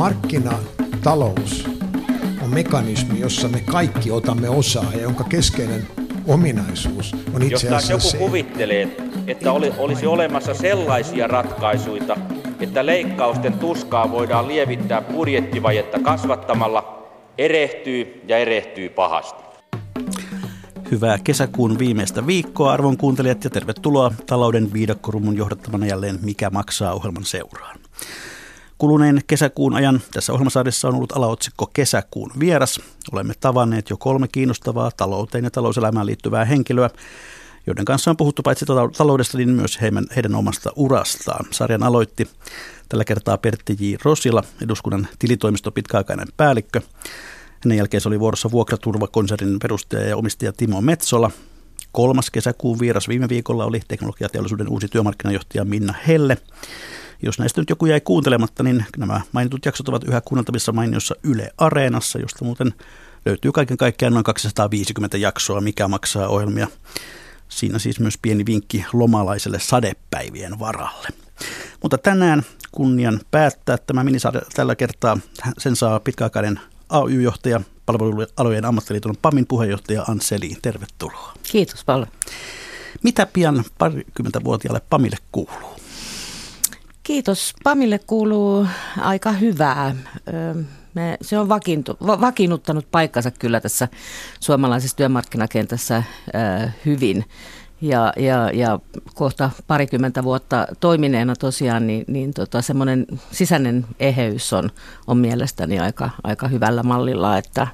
markkinatalous on mekanismi, jossa me kaikki otamme osaa ja jonka keskeinen ominaisuus on itse Jos asiassa joku se, kuvittelee, että oli, olisi olemassa sellaisia ratkaisuja, että leikkausten tuskaa voidaan lievittää budjettivajetta kasvattamalla, erehtyy ja erehtyy pahasti. Hyvää kesäkuun viimeistä viikkoa arvon kuuntelijat ja tervetuloa talouden viidakkorumun johdattamana jälleen Mikä maksaa ohjelman seuraan. Kuluneen kesäkuun ajan tässä ohjelmasarjassa on ollut alaotsikko Kesäkuun vieras. Olemme tavanneet jo kolme kiinnostavaa talouteen ja talouselämään liittyvää henkilöä, joiden kanssa on puhuttu paitsi taloudesta, niin myös heidän, heidän omasta urastaan. Sarjan aloitti tällä kertaa Pertti J. Rosila, eduskunnan tilitoimisto pitkäaikainen päällikkö. Hänen jälkeen se oli vuorossa vuokraturvakonsernin perustaja ja omistaja Timo Metsola. Kolmas kesäkuun vieras viime viikolla oli teknologiateollisuuden uusi työmarkkinajohtaja Minna Helle. Jos näistä nyt joku jäi kuuntelematta, niin nämä mainitut jaksot ovat yhä kuunneltavissa mainiossa Yle Areenassa, josta muuten löytyy kaiken kaikkiaan noin 250 jaksoa, mikä maksaa ohjelmia. Siinä siis myös pieni vinkki lomalaiselle sadepäivien varalle. Mutta tänään kunnian päättää tämä minisarja tällä kertaa. Sen saa pitkäaikainen AY-johtaja, palvelualojen ammattiliiton PAMin puheenjohtaja Anseli. Tervetuloa. Kiitos paljon. Mitä pian parikymmentävuotiaalle Pamille kuuluu? Kiitos. Pamille kuuluu aika hyvää. Me, se on vakiintu, vakiinnuttanut paikkansa kyllä tässä suomalaisessa työmarkkinakentässä hyvin. Ja, ja, ja kohta parikymmentä vuotta toimineena tosiaan, niin, niin tota, semmoinen sisäinen eheys on, on mielestäni aika, aika hyvällä mallilla, että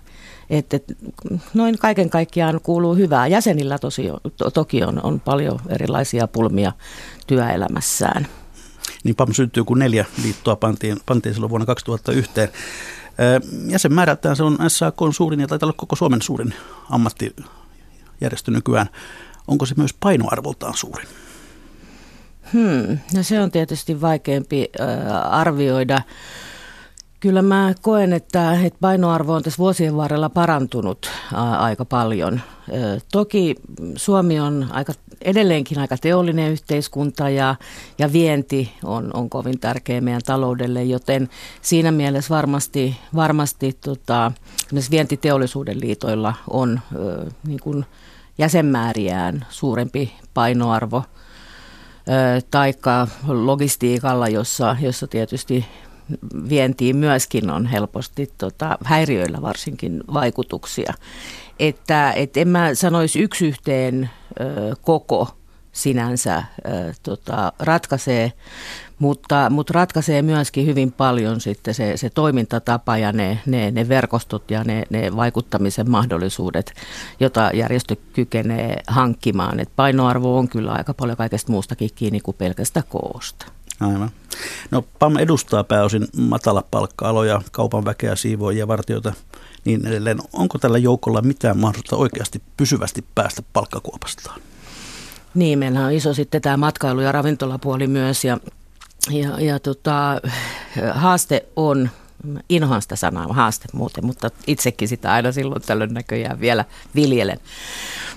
et, et, noin kaiken kaikkiaan kuuluu hyvää. Jäsenillä tosi, to, toki on, on paljon erilaisia pulmia työelämässään. Niin PAM syntyy, kun neljä liittoa pantiin, pantiin silloin vuonna 2001. Jäsenmäärältään se on SAK on suurin ja taitaa olla koko Suomen suurin ammattijärjestö nykyään. Onko se myös painoarvoltaan suuri? Hmm, no se on tietysti vaikeampi äh, arvioida. Kyllä mä koen, että, että painoarvo on tässä vuosien varrella parantunut ää, aika paljon. Ö, toki Suomi on aika, edelleenkin aika teollinen yhteiskunta ja, ja vienti on, on kovin tärkeä meidän taloudelle, joten siinä mielessä varmasti, varmasti tota, vientiteollisuuden liitoilla on ö, niin kuin jäsenmääriään suurempi painoarvo taikka logistiikalla, jossa, jossa tietysti vientiin myöskin on helposti tota, häiriöillä varsinkin vaikutuksia. Että et en mä sanoisi yksi yhteen ö, koko sinänsä ö, tota, ratkaisee, mutta, mutta ratkaisee myöskin hyvin paljon sitten se, se toimintatapa ja ne, ne, ne verkostot ja ne, ne vaikuttamisen mahdollisuudet, jota järjestö kykenee hankkimaan. Et painoarvo on kyllä aika paljon kaikesta muustakin kiinni kuin pelkästä koosta. Aivan. No PAM edustaa pääosin matalapalkka-aloja, kaupan väkeä, siivoojia, vartijoita niin edelleen. Onko tällä joukolla mitään mahdollisuutta oikeasti pysyvästi päästä palkkakuopastaan? Niin, meillä on iso sitten tämä matkailu- ja ravintolapuoli myös ja, ja, ja tota, haaste on, inhoan sitä sanaa haaste muuten, mutta itsekin sitä aina silloin tällöin näköjään vielä viljelen.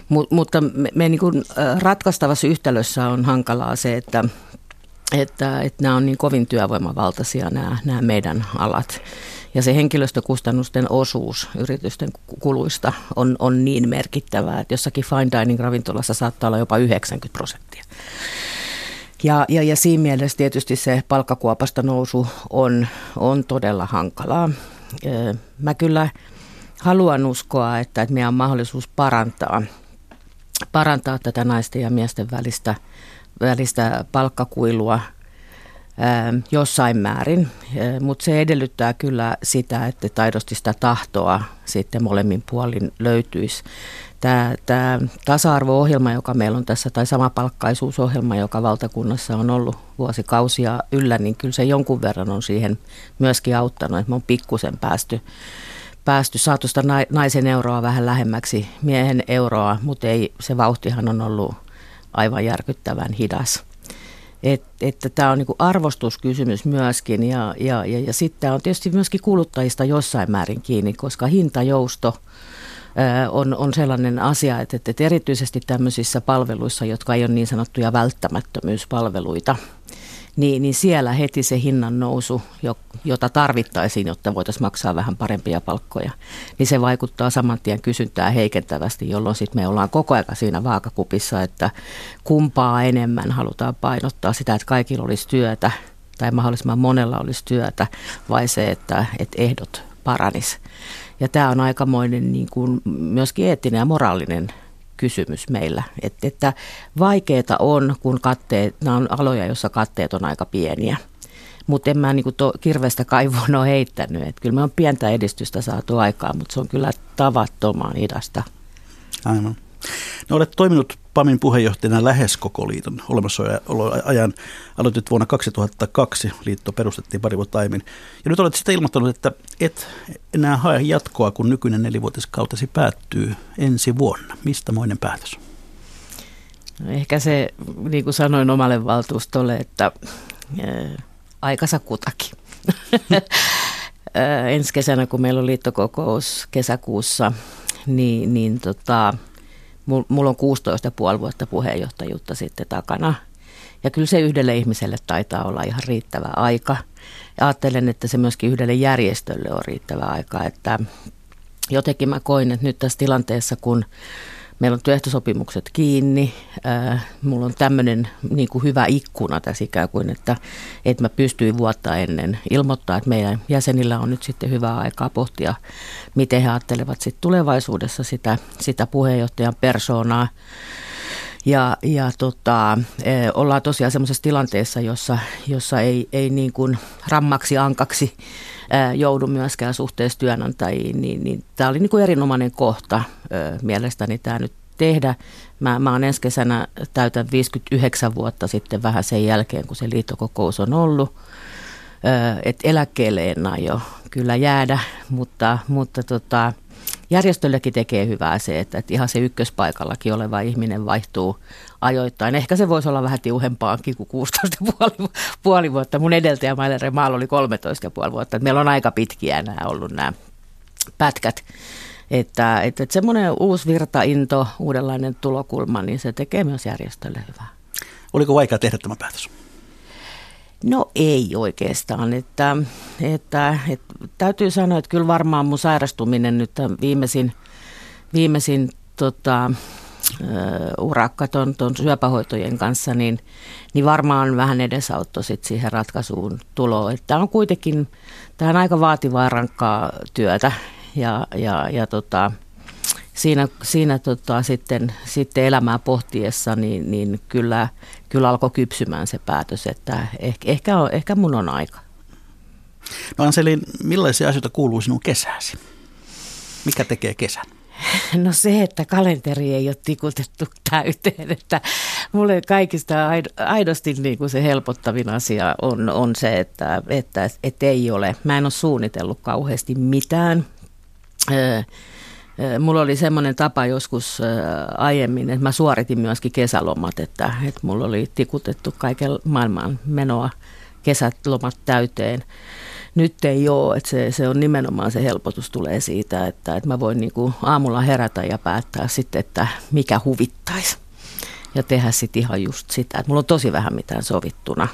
Mut, mutta me, me niin kuin ratkaistavassa yhtälössä on hankalaa se, että että, että nämä on niin kovin työvoimavaltaisia nämä, nämä meidän alat. Ja se henkilöstökustannusten osuus yritysten kuluista on, on niin merkittävää, että jossakin fine dining ravintolassa saattaa olla jopa 90 prosenttia. Ja, ja, ja siinä mielessä tietysti se palkkakuopasta nousu on, on todella hankalaa. Mä kyllä haluan uskoa, että, että meidän on mahdollisuus parantaa, parantaa tätä naisten ja miesten välistä – välistä palkkakuilua ää, jossain määrin, mutta se edellyttää kyllä sitä, että taidosti sitä tahtoa sitten molemmin puolin löytyisi. Tämä, tämä tasa-arvo-ohjelma, joka meillä on tässä, tai samapalkkaisuusohjelma, joka valtakunnassa on ollut vuosikausia yllä, niin kyllä se jonkun verran on siihen myöskin auttanut, että me on pikkusen päästy, päästy saatu sitä naisen euroa vähän lähemmäksi miehen euroa, mutta ei, se vauhtihan on ollut aivan järkyttävän hidas. Et, että tämä on niinku arvostuskysymys myöskin ja, ja, ja, ja sitten on tietysti myöskin kuluttajista jossain määrin kiinni, koska hintajousto on, on sellainen asia, että, että erityisesti tämmöisissä palveluissa, jotka ei ole niin sanottuja välttämättömyyspalveluita, niin, niin siellä heti se hinnan nousu, jota tarvittaisiin, jotta voitaisiin maksaa vähän parempia palkkoja, niin se vaikuttaa saman tien kysyntää heikentävästi, jolloin sitten me ollaan koko ajan siinä vaakakupissa, että kumpaa enemmän halutaan painottaa sitä, että kaikilla olisi työtä tai mahdollisimman monella olisi työtä, vai se, että, että ehdot paranis. Ja tämä on aikamoinen niin kuin myöskin eettinen ja moraalinen kysymys meillä. Et, että vaikeita on, kun katteet, nämä on aloja, joissa katteet on aika pieniä. Mutta en mä niin to, kirvestä kaivoon ole heittänyt. Et kyllä me on pientä edistystä saatu aikaa, mutta se on kyllä tavattoman idasta. Aivan. No olet toiminut PAMin puheenjohtajana lähes koko liiton olemassaoloajan. Aloitit vuonna 2002, liitto perustettiin pari vuotta aiemmin. Ja nyt olet sitten ilmoittanut, että et enää hae jatkoa, kun nykyinen nelivuotiskautesi päättyy ensi vuonna. Mistä moinen päätös? No ehkä se, niin kuin sanoin omalle valtuustolle, että ää, aikansa kutakin. ensi kesänä, kun meillä on liittokokous kesäkuussa, niin, niin tota, mulla on 16,5 vuotta puheenjohtajuutta sitten takana. Ja kyllä se yhdelle ihmiselle taitaa olla ihan riittävä aika. Ja ajattelen, että se myöskin yhdelle järjestölle on riittävä aika. Että jotenkin mä koin, että nyt tässä tilanteessa, kun meillä on työehtosopimukset kiinni. Äh, mulla on tämmöinen niin kuin hyvä ikkuna tässä ikään kuin, että, että mä pystyin vuotta ennen ilmoittaa, että meidän jäsenillä on nyt sitten hyvää aikaa pohtia, miten he ajattelevat sitten tulevaisuudessa sitä, sitä puheenjohtajan persoonaa. Ja, ja tota, e, ollaan tosiaan semmoisessa tilanteessa, jossa, jossa ei, ei niin kuin rammaksi ankaksi joudu myöskään suhteessa työnantajiin, niin, niin tämä oli niin kuin erinomainen kohta mielestäni tämä nyt tehdä. Mä, mä oon ensi kesänä täytän 59 vuotta sitten vähän sen jälkeen, kun se liittokokous on ollut. Että eläkkeelle en aio kyllä jäädä, mutta, mutta tota, järjestöllekin tekee hyvää se, että, että ihan se ykköspaikallakin oleva ihminen vaihtuu ajoittain. Ehkä se voisi olla vähän tiuhempaakin kuin 16,5 puoli vuotta. Mun edeltäjä Mailere Maal oli 13,5 vuotta. Meillä on aika pitkiä nämä ollut nämä pätkät. Että, että, että semmoinen uusi virtainto, uudenlainen tulokulma, niin se tekee myös järjestölle hyvää. Oliko vaikea tehdä tämä päätös? No ei oikeastaan. Että, että, että, täytyy sanoa, että kyllä varmaan mun sairastuminen nyt viimeisin, viimeisin tota, urakka ton, ton syöpähoitojen kanssa, niin, niin varmaan vähän edesauttoi sit siihen ratkaisuun tuloa. Tämä on kuitenkin tämä on aika vaativaa rankkaa työtä ja, ja, ja tota, siinä, siinä tota, sitten, sitten elämää pohtiessa, niin, niin kyllä, kyllä alkoi kypsymään se päätös, että ehkä, ehkä, on, ehkä mun on aika. No Anseli, millaisia asioita kuuluu sinun kesääsi? Mikä tekee kesän? No se, että kalenteri ei ole tikutettu täyteen, että mulle kaikista aidosti niin kuin se helpottavin asia on, on se, että, että, että ei ole. Mä en ole suunnitellut kauheasti mitään. Mulla oli semmoinen tapa joskus aiemmin, että mä suoritin myöskin kesälomat, että, että mulla oli tikutettu kaiken maailman menoa kesälomat täyteen. Nyt ei ole, että se, se on nimenomaan se helpotus tulee siitä, että, että mä voin niin kuin aamulla herätä ja päättää sitten, että mikä huvittaisi. Ja tehdä sitten ihan just sitä. Että mulla on tosi vähän mitään sovittuna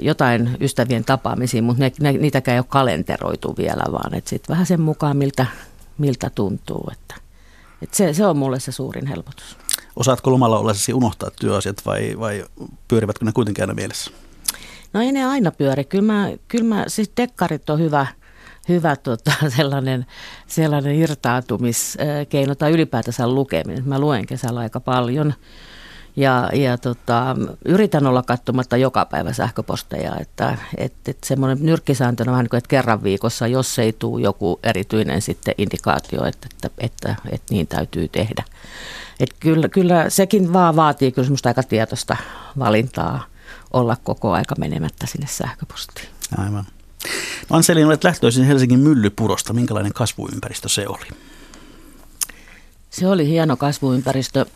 jotain ystävien tapaamisia, mutta ne, ne, niitäkään ei ole kalenteroitu vielä, vaan että sitten vähän sen mukaan, miltä, miltä tuntuu. Että, että se, se on mulle se suurin helpotus. Osaatko lomalla ollessasi unohtaa työasiat vai, vai pyörivätkö ne kuitenkin aina mielessä? No ei ne aina pyöri. Kyllä mä, kyllä mä siis tekkarit on hyvä, hyvä tota, sellainen, sellainen irtaantumiskeino tai ylipäätänsä lukeminen. Mä luen kesällä aika paljon. Ja, ja tota, yritän olla katsomatta joka päivä sähköposteja, että et, et semmoinen nyrkkisääntö on vähän niin kuin, että kerran viikossa, jos ei tule joku erityinen sitten indikaatio, että, että, että, että niin täytyy tehdä. Et kyllä, kyllä sekin vaan vaatii kyllä semmoista aika tietoista valintaa olla koko aika menemättä sinne sähköpostiin. Aivan. No Anselin, olet lähtöisin Helsingin myllypurosta. Minkälainen kasvuympäristö se oli? Se oli hieno kasvuympäristö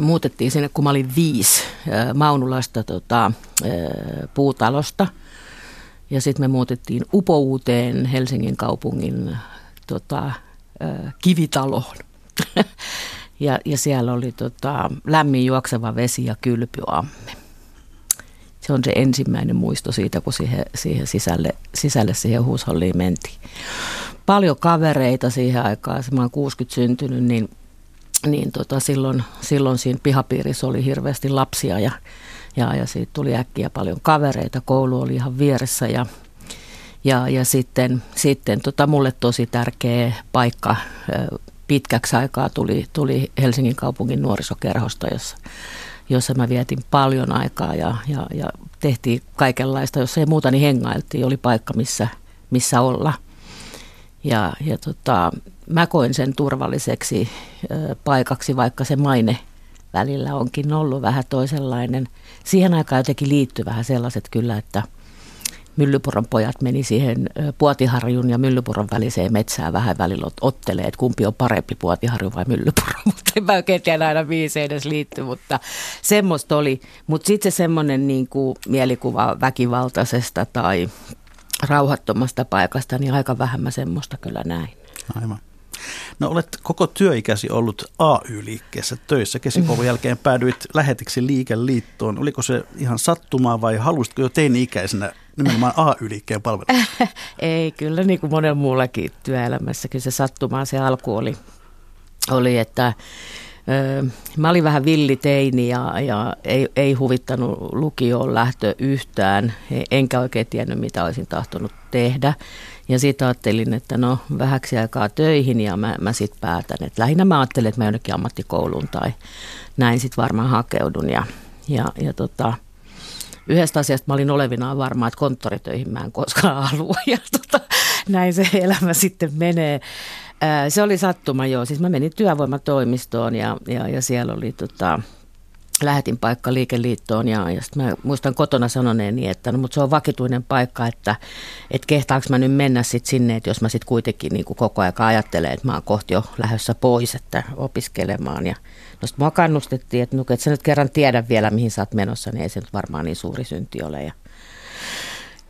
me muutettiin sinne, kun mä olin viisi Maunulasta tota, puutalosta. Ja sitten me muutettiin upouuteen Helsingin kaupungin tota, kivitaloon. ja, ja siellä oli tota, lämmin juokseva vesi ja kylpyamme. se on se ensimmäinen muisto siitä, kun siihen, siihen sisälle, sisälle siihen huusholliin mentiin. Paljon kavereita siihen aikaan, mä oon 60 syntynyt, niin, niin tota, silloin, silloin siinä pihapiirissä oli hirveästi lapsia ja, ja, ja siitä tuli äkkiä paljon kavereita. Koulu oli ihan vieressä ja, ja, ja sitten, sitten tota, mulle tosi tärkeä paikka pitkäksi aikaa tuli, tuli Helsingin kaupungin nuorisokerhosta, jossa, jossa mä vietin paljon aikaa ja, ja, ja tehtiin kaikenlaista. Jos ei muuta, niin hengailtiin. Oli paikka, missä, missä olla. Ja, ja tota, mä koin sen turvalliseksi paikaksi, vaikka se maine välillä onkin ollut vähän toisenlainen. Siihen aikaan jotenkin liittyy vähän sellaiset kyllä, että – Myllypuron pojat meni siihen Puotiharjun ja Myllypuron väliseen metsään vähän välillä ottelee, että kumpi on parempi, Puotiharju vai Myllypuro. Mutta en mä oikein tiedä aina viisi edes liittyy, mutta semmoista oli. Mutta sitten se semmoinen niin mielikuva väkivaltaisesta tai rauhattomasta paikasta, niin aika vähän mä semmoista kyllä näin. Aivan. No olet koko työikäsi ollut AY-liikkeessä töissä. Kesikoulun jälkeen päädyit lähetiksi liikeliittoon. Oliko se ihan sattumaa vai halusitko jo teini-ikäisenä nimenomaan AY-liikkeen palvelua? Ei, kyllä niin kuin monen muullakin työelämässä. Kyllä se sattumaa se alku oli, oli että Mä olin vähän villiteini ja, ja ei, ei huvittanut lukioon lähtö yhtään, enkä oikein tiennyt mitä olisin tahtonut tehdä. Ja sitten ajattelin, että no vähäksi aikaa töihin ja mä, mä sitten päätän. Että lähinnä mä ajattelin, että mä jonnekin ammattikouluun tai näin sitten varmaan hakeudun. Ja, ja, ja tota, yhdestä asiasta mä olin olevinaan varma, että konttoritöihin mä en koskaan halua. Ja tota, näin se elämä sitten menee. Se oli sattuma joo. Siis mä menin työvoimatoimistoon ja, ja, ja siellä oli tota, lähetin paikka liikeliittoon ja, ja sitten mä muistan kotona sanoneeni, että no, mutta se on vakituinen paikka, että et kehtaanko mä nyt mennä sit sinne, että jos mä sitten kuitenkin niin koko ajan ajattelen, että mä oon kohti jo lähdössä pois, että opiskelemaan. Ja no sitten mua kannustettiin, että, no, että sä nyt kerran tiedä vielä, mihin sä oot menossa, niin ei se nyt varmaan niin suuri synti ole. Ja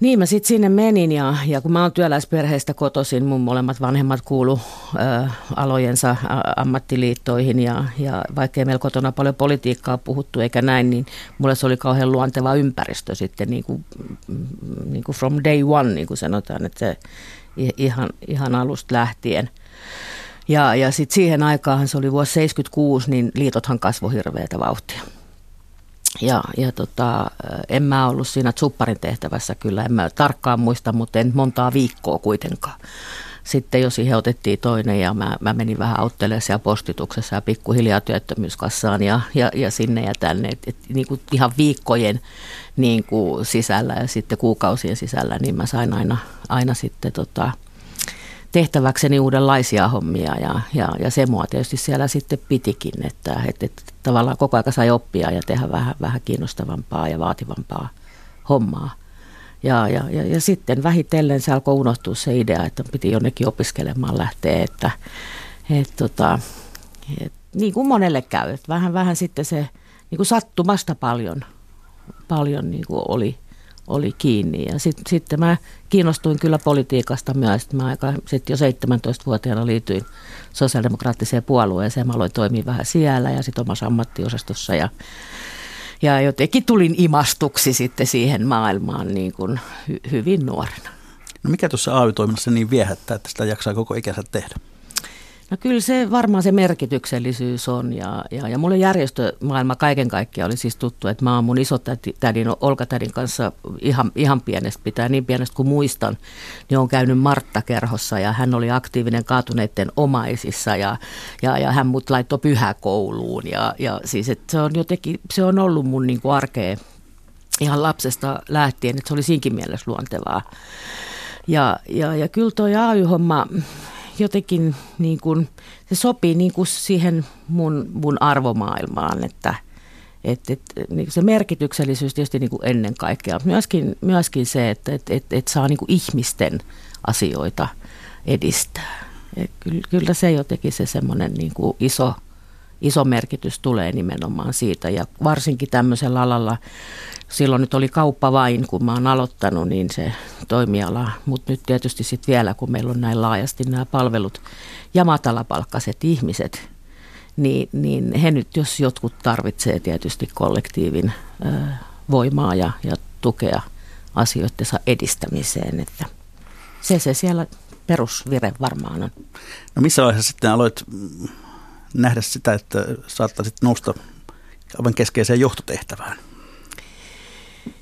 niin mä sitten sinne menin ja, ja kun mä oon työläisperheestä kotoisin, mun molemmat vanhemmat kuulu ö, alojensa ammattiliittoihin ja, ja vaikkei meillä kotona paljon politiikkaa puhuttu eikä näin, niin mulle se oli kauhean luonteva ympäristö sitten niin kuin, niin kuin from day one, niin kuin sanotaan, että se ihan, ihan alusta lähtien. Ja, ja sitten siihen aikaan, se oli vuosi 76, niin liitothan kasvoi hirveätä vauhtia. Ja, ja tota, en mä ollut siinä tsupparin tehtävässä kyllä, en mä tarkkaan muista, mutta en montaa viikkoa kuitenkaan. Sitten jo siihen otettiin toinen ja mä, mä menin vähän auttelemaan siellä postituksessa ja pikkuhiljaa työttömyyskassaan ja, ja, ja sinne ja tänne. Et, et, niin kuin ihan viikkojen niin kuin sisällä ja sitten kuukausien sisällä, niin mä sain aina, aina sitten tota, tehtäväkseni uudenlaisia hommia ja, ja, ja se mua tietysti siellä sitten pitikin, että, että, että tavallaan koko ajan sai oppia ja tehdä vähän, vähän kiinnostavampaa ja vaativampaa hommaa. Ja, ja, ja, ja sitten vähitellen se alkoi unohtua se idea, että piti jonnekin opiskelemaan lähteä, että et, tota, et, niin kuin monelle käy, että vähän, vähän sitten se niin kuin sattumasta paljon, paljon niin kuin oli – oli kiinni. Ja sitten sit mä kiinnostuin kyllä politiikasta myös. Mä aika, sit jo 17-vuotiaana liityin sosiaalidemokraattiseen puolueeseen. Mä aloin toimia vähän siellä ja sitten omassa ammattiosastossa. Ja, ja jotenkin tulin imastuksi sitten siihen maailmaan niin kuin hy, hyvin nuorena. No mikä tuossa AY-toiminnassa niin viehättää, että sitä jaksaa koko ikänsä tehdä? No kyllä se varmaan se merkityksellisyys on ja, ja, ja mulle järjestömaailma kaiken kaikkiaan oli siis tuttu, että mä oon mun isotädin, Olkatädin kanssa ihan, ihan pienestä pitää, niin pienestä kuin muistan, niin on käynyt Martta-kerhossa ja hän oli aktiivinen kaatuneiden omaisissa ja, ja, ja hän mut laittoi pyhäkouluun ja, ja siis se on jotenkin, se on ollut mun niin kuin arkea ihan lapsesta lähtien, että se oli siinkin mielessä luontevaa. Ja, ja, ja kyllä toi AY-homma, jotenkin niin kuin, se sopii niin kuin siihen mun, mun arvomaailmaan, että et, et, niin se merkityksellisyys tietysti niin kuin ennen kaikkea. Myöskin, myöskin se, että et, et, et saa niin kuin ihmisten asioita edistää. Kyllä, kyllä se jotenkin se semmoinen niin kuin iso, iso merkitys tulee nimenomaan siitä. Ja varsinkin tämmöisellä alalla, silloin nyt oli kauppa vain, kun mä oon aloittanut, niin se toimiala. Mutta nyt tietysti sitten vielä, kun meillä on näin laajasti nämä palvelut ja matalapalkkaiset ihmiset, niin, niin he nyt, jos jotkut tarvitsee tietysti kollektiivin ö, voimaa ja, ja tukea asioittensa edistämiseen. Että se se siellä perusvire varmaan on. No missä vaiheessa sitten aloit mm, nähdä sitä, että saattaisit nousta aivan keskeiseen johtotehtävään?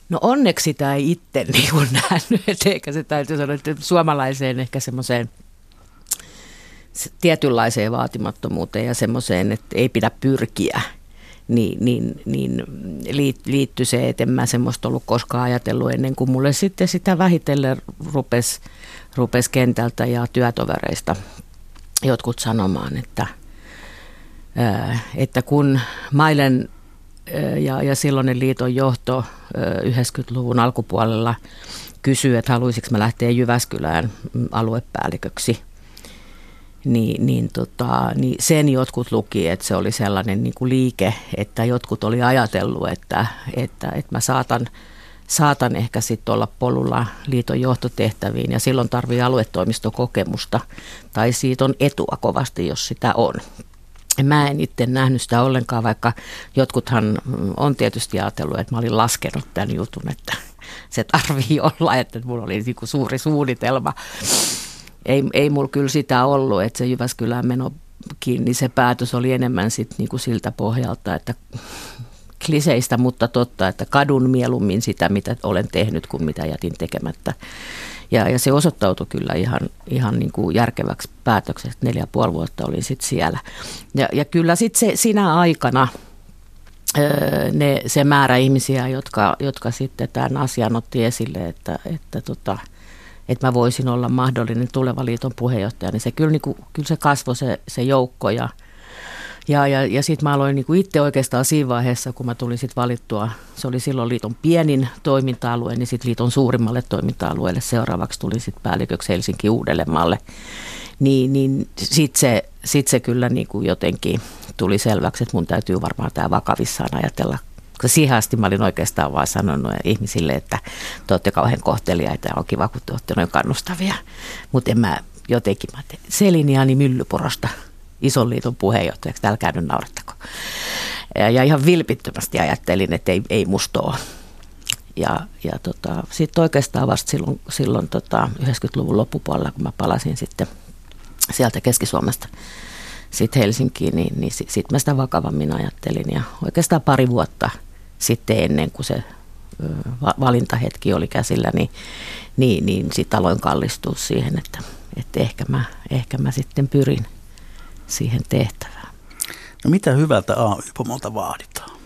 No onneksi sitä ei itse niin kuin nähnyt, että se täytyy sanoa, että suomalaiseen ehkä semmoiseen tietynlaiseen vaatimattomuuteen ja semmoiseen, että ei pidä pyrkiä, niin, niin, niin liittyy se, että en mä semmoista ollut koskaan ajatellut ennen kuin mulle sitten sitä vähitellen rupesi rupes kentältä ja työtovereista jotkut sanomaan, että, että kun Mailen ja, ja silloinen liiton johto 90-luvun alkupuolella kysyi, että haluaisinko mä lähteä Jyväskylään aluepäälliköksi, niin, niin, tota, niin sen jotkut luki, että se oli sellainen niin kuin liike, että jotkut oli ajatellut, että, että, että mä saatan, saatan ehkä sitten olla polulla liiton johtotehtäviin ja silloin tarvii aluetoimistokokemusta tai siitä on etua kovasti, jos sitä on. Mä en itse nähnyt sitä ollenkaan, vaikka jotkuthan on tietysti ajatellut, että mä olin laskenut tämän jutun, että se tarvii olla, että mulla oli niin kuin suuri suunnitelma. Ei, ei mulla kyllä sitä ollut, että se Jyväskylään meno kiinni, se päätös oli enemmän sit niin kuin siltä pohjalta, että kliseistä, mutta totta, että kadun mieluummin sitä, mitä olen tehnyt, kuin mitä jätin tekemättä. Ja, ja se osoittautui kyllä ihan, ihan niin kuin järkeväksi päätökseksi. Neljä ja puoli vuotta olin sitten siellä. Ja, ja kyllä sitten sinä aikana ne, se määrä ihmisiä, jotka, jotka sitten tämän asian otti esille, että, että, tota, että mä voisin olla mahdollinen tuleva liiton puheenjohtaja, niin se kyllä, niin kuin, kyllä se kasvoi se, se joukko ja, ja, ja, ja sitten mä aloin niinku itse oikeastaan siinä vaiheessa, kun mä tulin sitten valittua, se oli silloin liiton pienin toiminta-alue, niin sitten liiton suurimmalle toiminta-alueelle seuraavaksi tuli sitten päälliköksi Helsinki Uudellemaalle. Niin, niin sitten se, sit se kyllä niinku jotenkin tuli selväksi, että mun täytyy varmaan tämä vakavissaan ajatella koska siihen asti mä olin oikeastaan vaan sanonut ihmisille, että te olette kauhean kohteliaita ja on kiva, kun te olette noin kannustavia. Mutta en mä jotenkin, mä Seliniani Myllyporosta ison liiton puheenjohtajaksi, älkää nyt naurattako. Ja, ihan vilpittömästi ajattelin, että ei, ei musta ole. Ja, ja tota, sitten oikeastaan vasta silloin, silloin tota 90-luvun loppupuolella, kun mä palasin sitten sieltä Keski-Suomesta sitten Helsinkiin, niin, niin sitten sit mä sitä vakavammin ajattelin. Ja oikeastaan pari vuotta sitten ennen kuin se valintahetki oli käsillä, niin, niin, niin sitten aloin kallistua siihen, että, että ehkä, mä, ehkä mä sitten pyrin – siihen tehtävään. No mitä hyvältä AY-pomolta vaaditaan?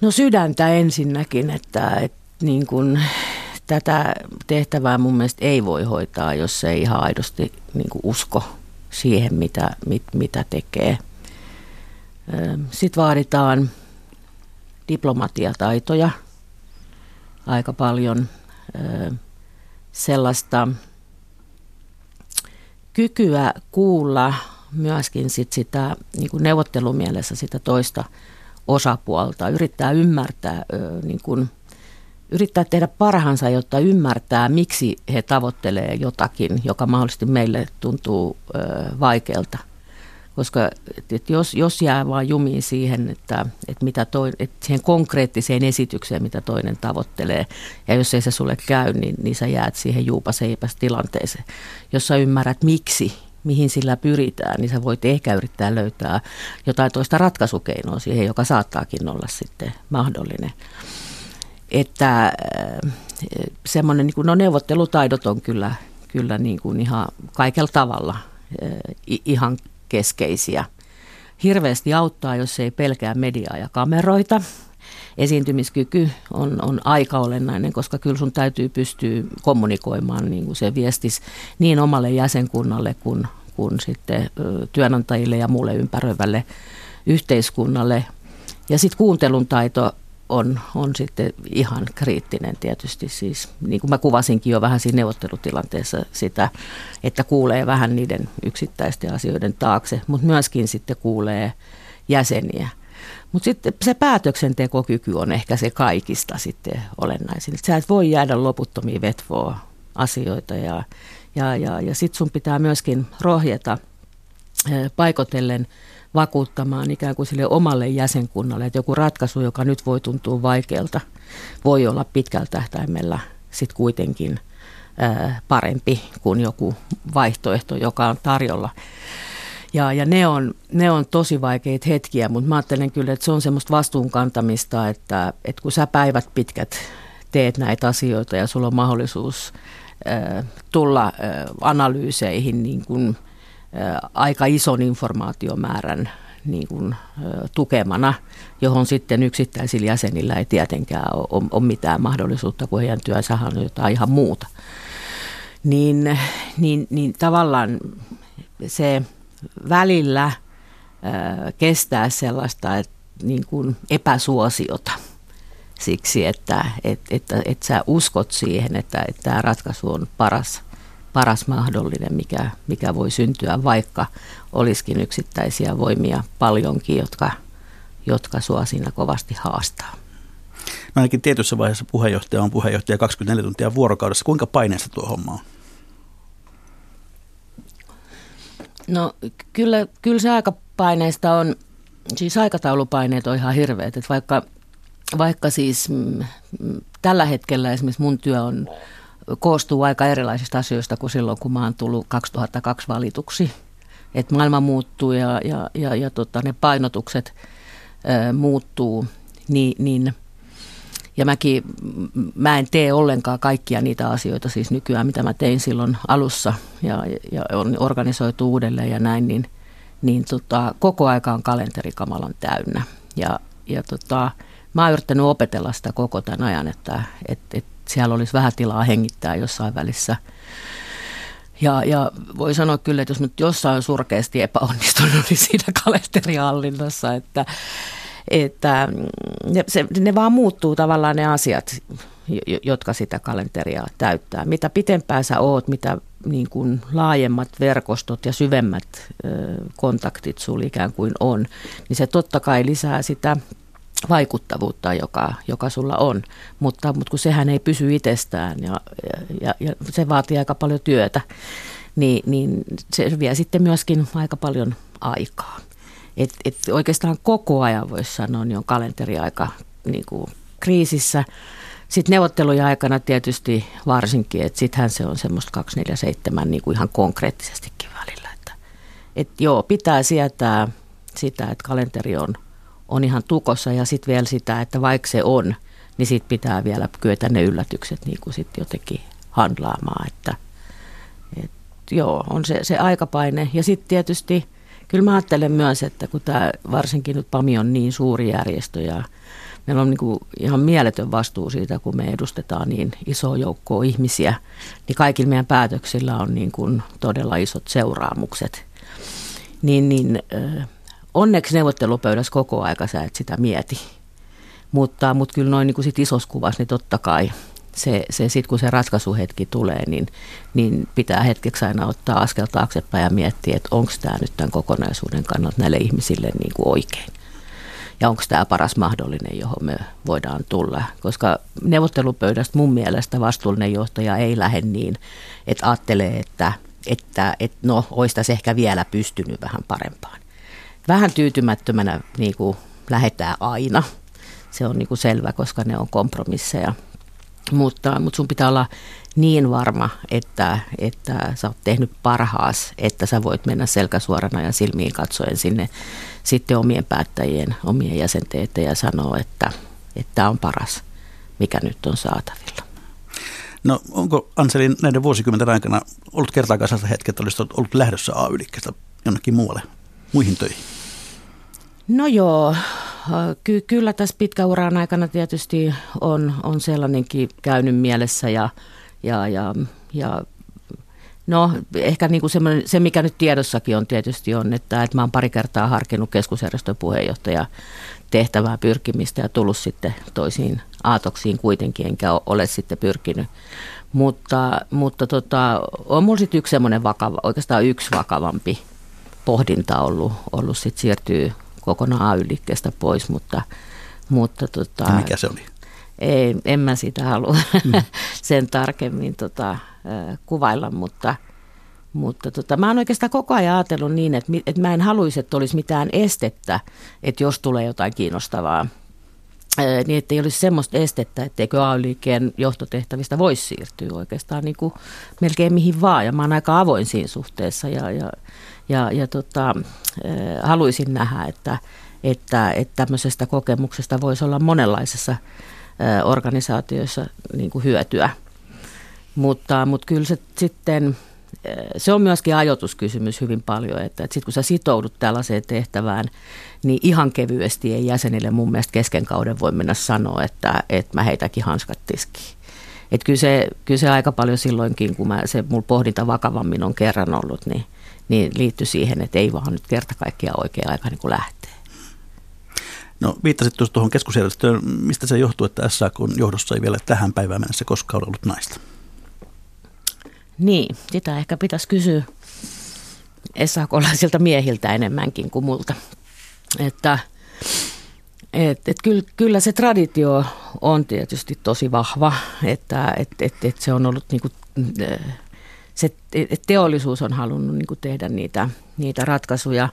No sydäntä ensinnäkin, että, että niin kuin tätä tehtävää mun mielestä ei voi hoitaa, jos ei ihan aidosti niin kuin usko siihen, mitä, mit, mitä tekee. Sitten vaaditaan diplomatiataitoja aika paljon, sellaista kykyä kuulla myöskin sit sitä niin kuin neuvottelumielessä sitä toista osapuolta, yrittää ymmärtää, niin kuin, yrittää tehdä parhaansa, jotta ymmärtää, miksi he tavoittelee jotakin, joka mahdollisesti meille tuntuu vaikealta – koska että jos, jos jää vaan jumiin siihen, että, että, mitä toi, että siihen konkreettiseen esitykseen, mitä toinen tavoittelee, ja jos ei se sulle käy, niin, niin sä jäät siihen juupaseipäs tilanteeseen. Jos sä ymmärrät miksi, mihin sillä pyritään, niin sä voit ehkä yrittää löytää jotain toista ratkaisukeinoa siihen, joka saattaakin olla sitten mahdollinen. Että äh, semmoinen, niin kuin, no neuvottelutaidot on kyllä, kyllä niin kuin ihan kaikella tavalla äh, ihan keskeisiä. Hirveästi auttaa, jos ei pelkää mediaa ja kameroita. Esiintymiskyky on, on aika olennainen, koska kyllä sun täytyy pystyä kommunikoimaan niin kuin se viestis niin omalle jäsenkunnalle kuin, kuin sitten työnantajille ja muulle ympäröivälle yhteiskunnalle. Ja sitten kuuntelun taito on, on sitten ihan kriittinen tietysti. Siis, niin kuin mä kuvasinkin jo vähän siinä neuvottelutilanteessa sitä, että kuulee vähän niiden yksittäisten asioiden taakse, mutta myöskin sitten kuulee jäseniä. Mutta sitten se päätöksentekokyky on ehkä se kaikista sitten olennaisin. Sä et voi jäädä loputtomiin vetvoa asioita ja, ja, ja, ja sitten sun pitää myöskin rohjeta paikotellen vakuuttamaan ikään kuin sille omalle jäsenkunnalle, että joku ratkaisu, joka nyt voi tuntua vaikealta, voi olla pitkällä tähtäimellä sitten kuitenkin ää, parempi kuin joku vaihtoehto, joka on tarjolla. Ja, ja ne, on, ne on tosi vaikeita hetkiä, mutta mä ajattelen kyllä, että se on semmoista vastuunkantamista, että, että kun sä päivät pitkät teet näitä asioita ja sulla on mahdollisuus äh, tulla äh, analyyseihin niin kuin, aika ison informaatiomäärän niin kuin, tukemana, johon sitten yksittäisillä jäsenillä ei tietenkään ole, ole mitään mahdollisuutta, kun heidän työnsä on jotain ihan muuta. Niin, niin, niin tavallaan se välillä kestää sellaista että, niin kuin epäsuosiota siksi, että et, että, että sä uskot siihen, että, että tämä ratkaisu on paras, paras mahdollinen, mikä, mikä voi syntyä, vaikka olisikin yksittäisiä voimia paljonkin, jotka, jotka sua siinä kovasti haastaa. No ainakin tietyssä vaiheessa puheenjohtaja on puheenjohtaja 24 tuntia vuorokaudessa. Kuinka paineessa tuo homma on? No kyllä, kyllä se aikapaineista on, siis aikataulupaineet on ihan hirveät, että vaikka, vaikka siis mm, tällä hetkellä esimerkiksi mun työ on, koostuu aika erilaisista asioista kuin silloin, kun mä oon tullut 2002 valituksi. Että maailma muuttuu ja, ja, ja, ja tota, ne painotukset ää, muuttuu, niin, niin – ja mäkin, mä en tee ollenkaan kaikkia niitä asioita siis nykyään, mitä mä tein silloin alussa ja, ja on organisoitu uudelleen ja näin, niin, niin tota, koko aika on kalenteri kamalan täynnä. Ja, ja tota, mä oon yrittänyt opetella sitä koko tämän ajan, että et, et siellä olisi vähän tilaa hengittää jossain välissä. Ja, ja voi sanoa kyllä, että jos nyt jossain surkeasti epäonnistunut, niin siinä kalenterihallinnassa, että että ne, se, ne vaan muuttuu tavallaan ne asiat, jotka sitä kalenteria täyttää. Mitä pitempään sä oot, mitä niin kuin laajemmat verkostot ja syvemmät kontaktit sulla ikään kuin on, niin se totta kai lisää sitä vaikuttavuutta, joka, joka sulla on, mutta, mutta kun sehän ei pysy itsestään ja, ja, ja se vaatii aika paljon työtä, niin, niin se vie sitten myöskin aika paljon aikaa. Et, et oikeastaan koko ajan voisi sanoa, niin on kalenteriaika niin kuin kriisissä. Sitten neuvottelujen aikana tietysti varsinkin, että sittenhän se on semmoista 247 niin kuin ihan konkreettisestikin välillä. Että, et joo, pitää sietää sitä, että kalenteri on, on ihan tukossa ja sitten vielä sitä, että vaikka se on, niin sitten pitää vielä kyetä ne yllätykset niin kuin sit jotenkin handlaamaan. Että, et, joo, on se, se aikapaine. Ja sitten tietysti Kyllä mä ajattelen myös, että kun tämä varsinkin nyt PAMI on niin suuri järjestö ja meillä on niin kuin ihan mieletön vastuu siitä, kun me edustetaan niin iso joukkoa ihmisiä, niin kaikilla meidän päätöksillä on niin kuin todella isot seuraamukset. Niin, niin onneksi neuvottelupöydässä koko aika sä et sitä mieti. Mutta, mutta kyllä noin niin kuin sit isossa kuvassa, niin totta kai – se, se sitten kun se ratkaisuhetki tulee, niin, niin pitää hetkeksi aina ottaa askel taaksepäin ja miettiä, että onko tämä nyt tämän kokonaisuuden kannalta näille ihmisille niin kuin oikein. Ja onko tämä paras mahdollinen, johon me voidaan tulla. Koska neuvottelupöydästä mun mielestä vastuullinen johtaja ei lähde niin, että ajattelee, että, että, että no, olisi tässä ehkä vielä pystynyt vähän parempaan. Vähän tyytymättömänä niin kuin lähetään aina. Se on niin kuin selvä, koska ne on kompromisseja mutta, mutta sun pitää olla niin varma, että, että sä oot tehnyt parhaas, että sä voit mennä selkäsuorana ja silmiin katsoen sinne sitten omien päättäjien, omien jäsenten ja sanoa, että tämä on paras, mikä nyt on saatavilla. No onko Anseli näiden vuosikymmenten aikana ollut kertaakaan sellaista hetkeä, että olisit ollut lähdössä ay jonnekin muualle, muihin töihin? No joo, ky- kyllä tässä pitkäuran aikana tietysti on, on sellainenkin käynyt mielessä ja, ja, ja, ja No ehkä niin kuin se, mikä nyt tiedossakin on tietysti on, että, että mä oon pari kertaa harkinnut keskusjärjestön puheenjohtaja tehtävää pyrkimistä ja tullut sitten toisiin aatoksiin kuitenkin, enkä ole sitten pyrkinyt. Mutta, mutta tota, on mulla sitten yksi semmoinen vakava, oikeastaan yksi vakavampi pohdinta ollut, ollut sitten siirtyy kokonaan AY-liikkeestä pois, mutta... mutta tota, ja mikä se oli? Ei, en mä sitä halua mm. sen tarkemmin tota, kuvailla, mutta, Mutta tota, mä oon oikeastaan koko ajan ajatellut niin, että, että mä en haluaisi, että olisi mitään estettä, että jos tulee jotain kiinnostavaa, niin että ei olisi semmoista estettä, etteikö AY-liikkeen johtotehtävistä voisi siirtyä oikeastaan niin kuin melkein mihin vaan. Ja mä oon aika avoin siinä suhteessa ja, ja, ja, ja tota, haluaisin nähdä, että, että, että tämmöisestä kokemuksesta voisi olla monenlaisessa organisaatioissa niin kuin hyötyä. Mutta, mutta kyllä se sitten, se on myöskin ajoituskysymys hyvin paljon, että, että sitten kun sä sitoudut tällaiseen tehtävään, niin ihan kevyesti ei jäsenille mun mielestä kesken kauden voi mennä sanoa, että, että mä heitäkin hanskat tiskiin. Että kyllä se, kyllä se aika paljon silloinkin, kun mä, se mulla pohdinta vakavammin on kerran ollut, niin, niin liittyy siihen, että ei vaan nyt kerta kaikkiaan oikea aika niin kuin lähtee. No viittasit tuohon keskusjärjestöön. Mistä se johtuu, että SAK johdossa ei vielä tähän päivään mennessä koskaan ollut naista? Niin, sitä ehkä pitäisi kysyä SAK-laisilta miehiltä enemmänkin kuin multa. Että et, et kyllä, kyllä se traditio on tietysti tosi vahva, että et, et, et se on ollut niinku, se et teollisuus on halunnut niinku tehdä niitä, niitä ratkaisuja.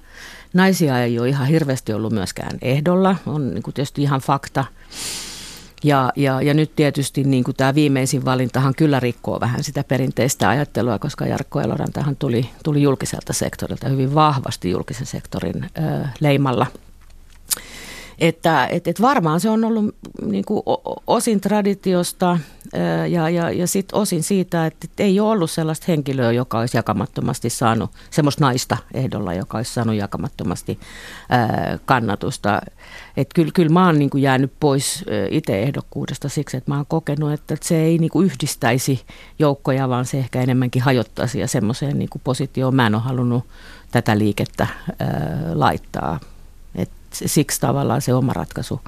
Naisia ei ole ihan hirveästi ollut myöskään ehdolla, on niinku tietysti ihan fakta. Ja, ja, ja nyt tietysti niin kuin tämä viimeisin valintahan kyllä rikkoo vähän sitä perinteistä ajattelua, koska Jarkko Elorantahan tuli, tuli julkiselta sektorilta hyvin vahvasti julkisen sektorin ö, leimalla. Että et, et varmaan se on ollut niin kuin osin traditiosta ja, ja, ja sitten osin siitä, että ei ole ollut sellaista henkilöä, joka olisi jakamattomasti saanut, semmoista naista ehdolla, joka olisi saanut jakamattomasti kannatusta. Että kyllä, kyllä mä oon niin kuin jäänyt pois itse ehdokkuudesta siksi, että mä oon kokenut, että, se ei niin kuin yhdistäisi joukkoja, vaan se ehkä enemmänkin hajottaisi ja semmoiseen niin positioon mä en ole halunnut tätä liikettä laittaa. Siksi tavallaan se oma ratkaisu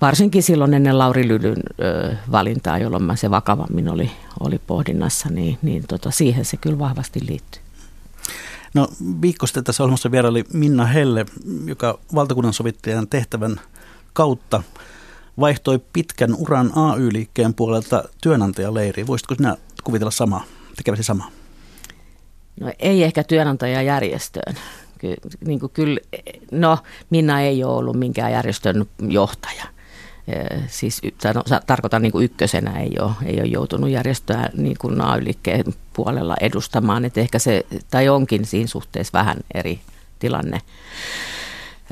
varsinkin silloin ennen Lauri Lylyn ö, valintaa, jolloin mä se vakavammin oli, oli pohdinnassa, niin, niin tota, siihen se kyllä vahvasti liittyy. No viikko sitten tässä ohjelmassa vieraili Minna Helle, joka valtakunnan sovittajan tehtävän kautta vaihtoi pitkän uran AY-liikkeen puolelta työnantajaleiriin. Voisitko sinä kuvitella samaa, tekeväsi samaa? No ei ehkä työnantajajärjestöön. Ky, niin kuin kyllä, no Minna ei ole ollut minkään järjestön johtaja siis tarkoitan niin kuin ykkösenä ei ole, ei ole joutunut järjestöä niin kuin AY-liikkeen puolella edustamaan, että ehkä se, tai onkin siinä suhteessa vähän eri tilanne.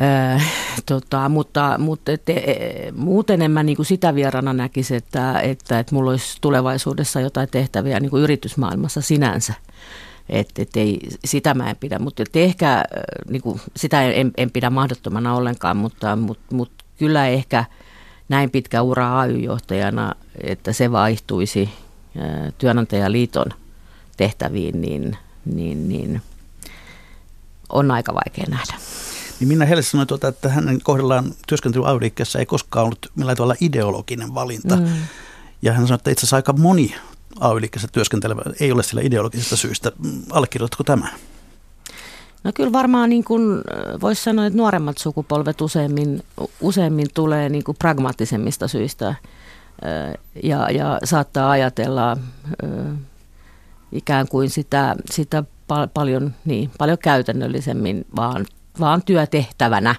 Öö, tota, mutta mutta et, e, muuten en mä niin kuin sitä vierana näkisi, että, että, että mulla olisi tulevaisuudessa jotain tehtäviä niin kuin yritysmaailmassa sinänsä. Että et ei, sitä mä en pidä, mutta et ehkä niin kuin, sitä en, en pidä mahdottomana ollenkaan, mutta, mutta, mutta kyllä ehkä – näin pitkä ura AY-johtajana, että se vaihtuisi työnantajaliiton tehtäviin, niin, niin, niin on aika vaikea nähdä. Niin Minna Helle sanoi, tuota, että hänen kohdallaan työskentely ay ei koskaan ollut millään tavalla ideologinen valinta. Mm. Ja hän sanoi, että itse asiassa aika moni ay työskentelevä ei ole sillä ideologisesta syystä. Allekirjoitatko tämä? No kyllä varmaan niin kuin voisi sanoa, että nuoremmat sukupolvet useimmin, useimmin tulee niin kuin pragmaattisemmista syistä ja, ja saattaa ajatella ikään kuin sitä, sitä pal- paljon, niin, paljon käytännöllisemmin vaan, vaan työtehtävänä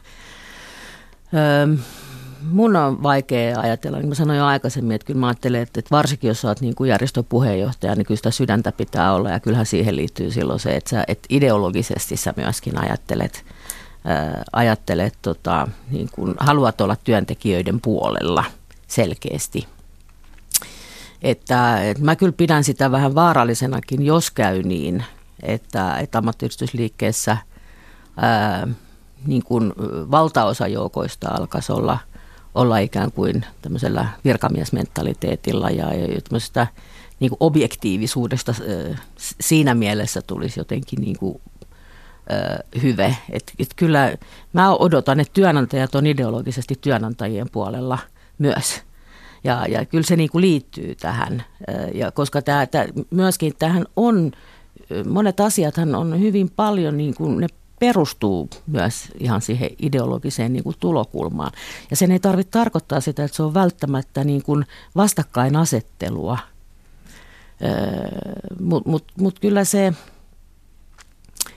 mun on vaikea ajatella, niin kuin sanoin jo aikaisemmin, että kyllä mä ajattelen, että, että varsinkin jos olet niin kuin järjestön puheenjohtaja, niin kyllä sitä sydäntä pitää olla ja kyllähän siihen liittyy silloin se, että, sä, että ideologisesti sä myöskin ajattelet, ää, ajattelet tota, niin kuin haluat olla työntekijöiden puolella selkeästi. Että, että mä kyllä pidän sitä vähän vaarallisenakin, jos käy niin, että, että ammattiyhdistysliikkeessä ää, niin kuin valtaosa joukoista alkaisi olla – olla ikään kuin tämmöisellä virkamiesmentaliteetilla ja, tämmöisestä niin kuin objektiivisuudesta siinä mielessä tulisi jotenkin niin kuin, hyve. Et, et kyllä mä odotan, että työnantajat on ideologisesti työnantajien puolella myös. Ja, ja kyllä se niin kuin liittyy tähän, ja koska tämä, tämä, myöskin tähän on, monet asiathan on hyvin paljon, niin kuin ne perustuu myös ihan siihen ideologiseen niin kuin tulokulmaan. Ja sen ei tarvitse tarkoittaa sitä, että se on välttämättä niin kuin vastakkainasettelua. Öö, Mutta mut, mut kyllä se,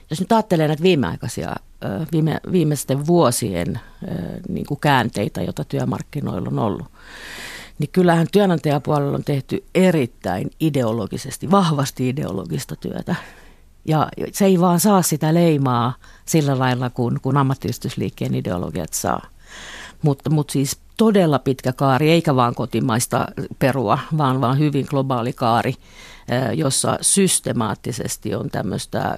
jos nyt ajattelee näitä viimeaikaisia, viime, viimeisten vuosien niin kuin käänteitä, joita työmarkkinoilla on ollut, niin kyllähän työnantajapuolella on tehty erittäin ideologisesti, vahvasti ideologista työtä. Ja se ei vaan saa sitä leimaa sillä lailla, kun, kun ammattiyhdistysliikkeen ideologiat saa. Mutta, mutta siis todella pitkä kaari, eikä vaan kotimaista perua, vaan, vaan hyvin globaali kaari, jossa systemaattisesti on tämmöistä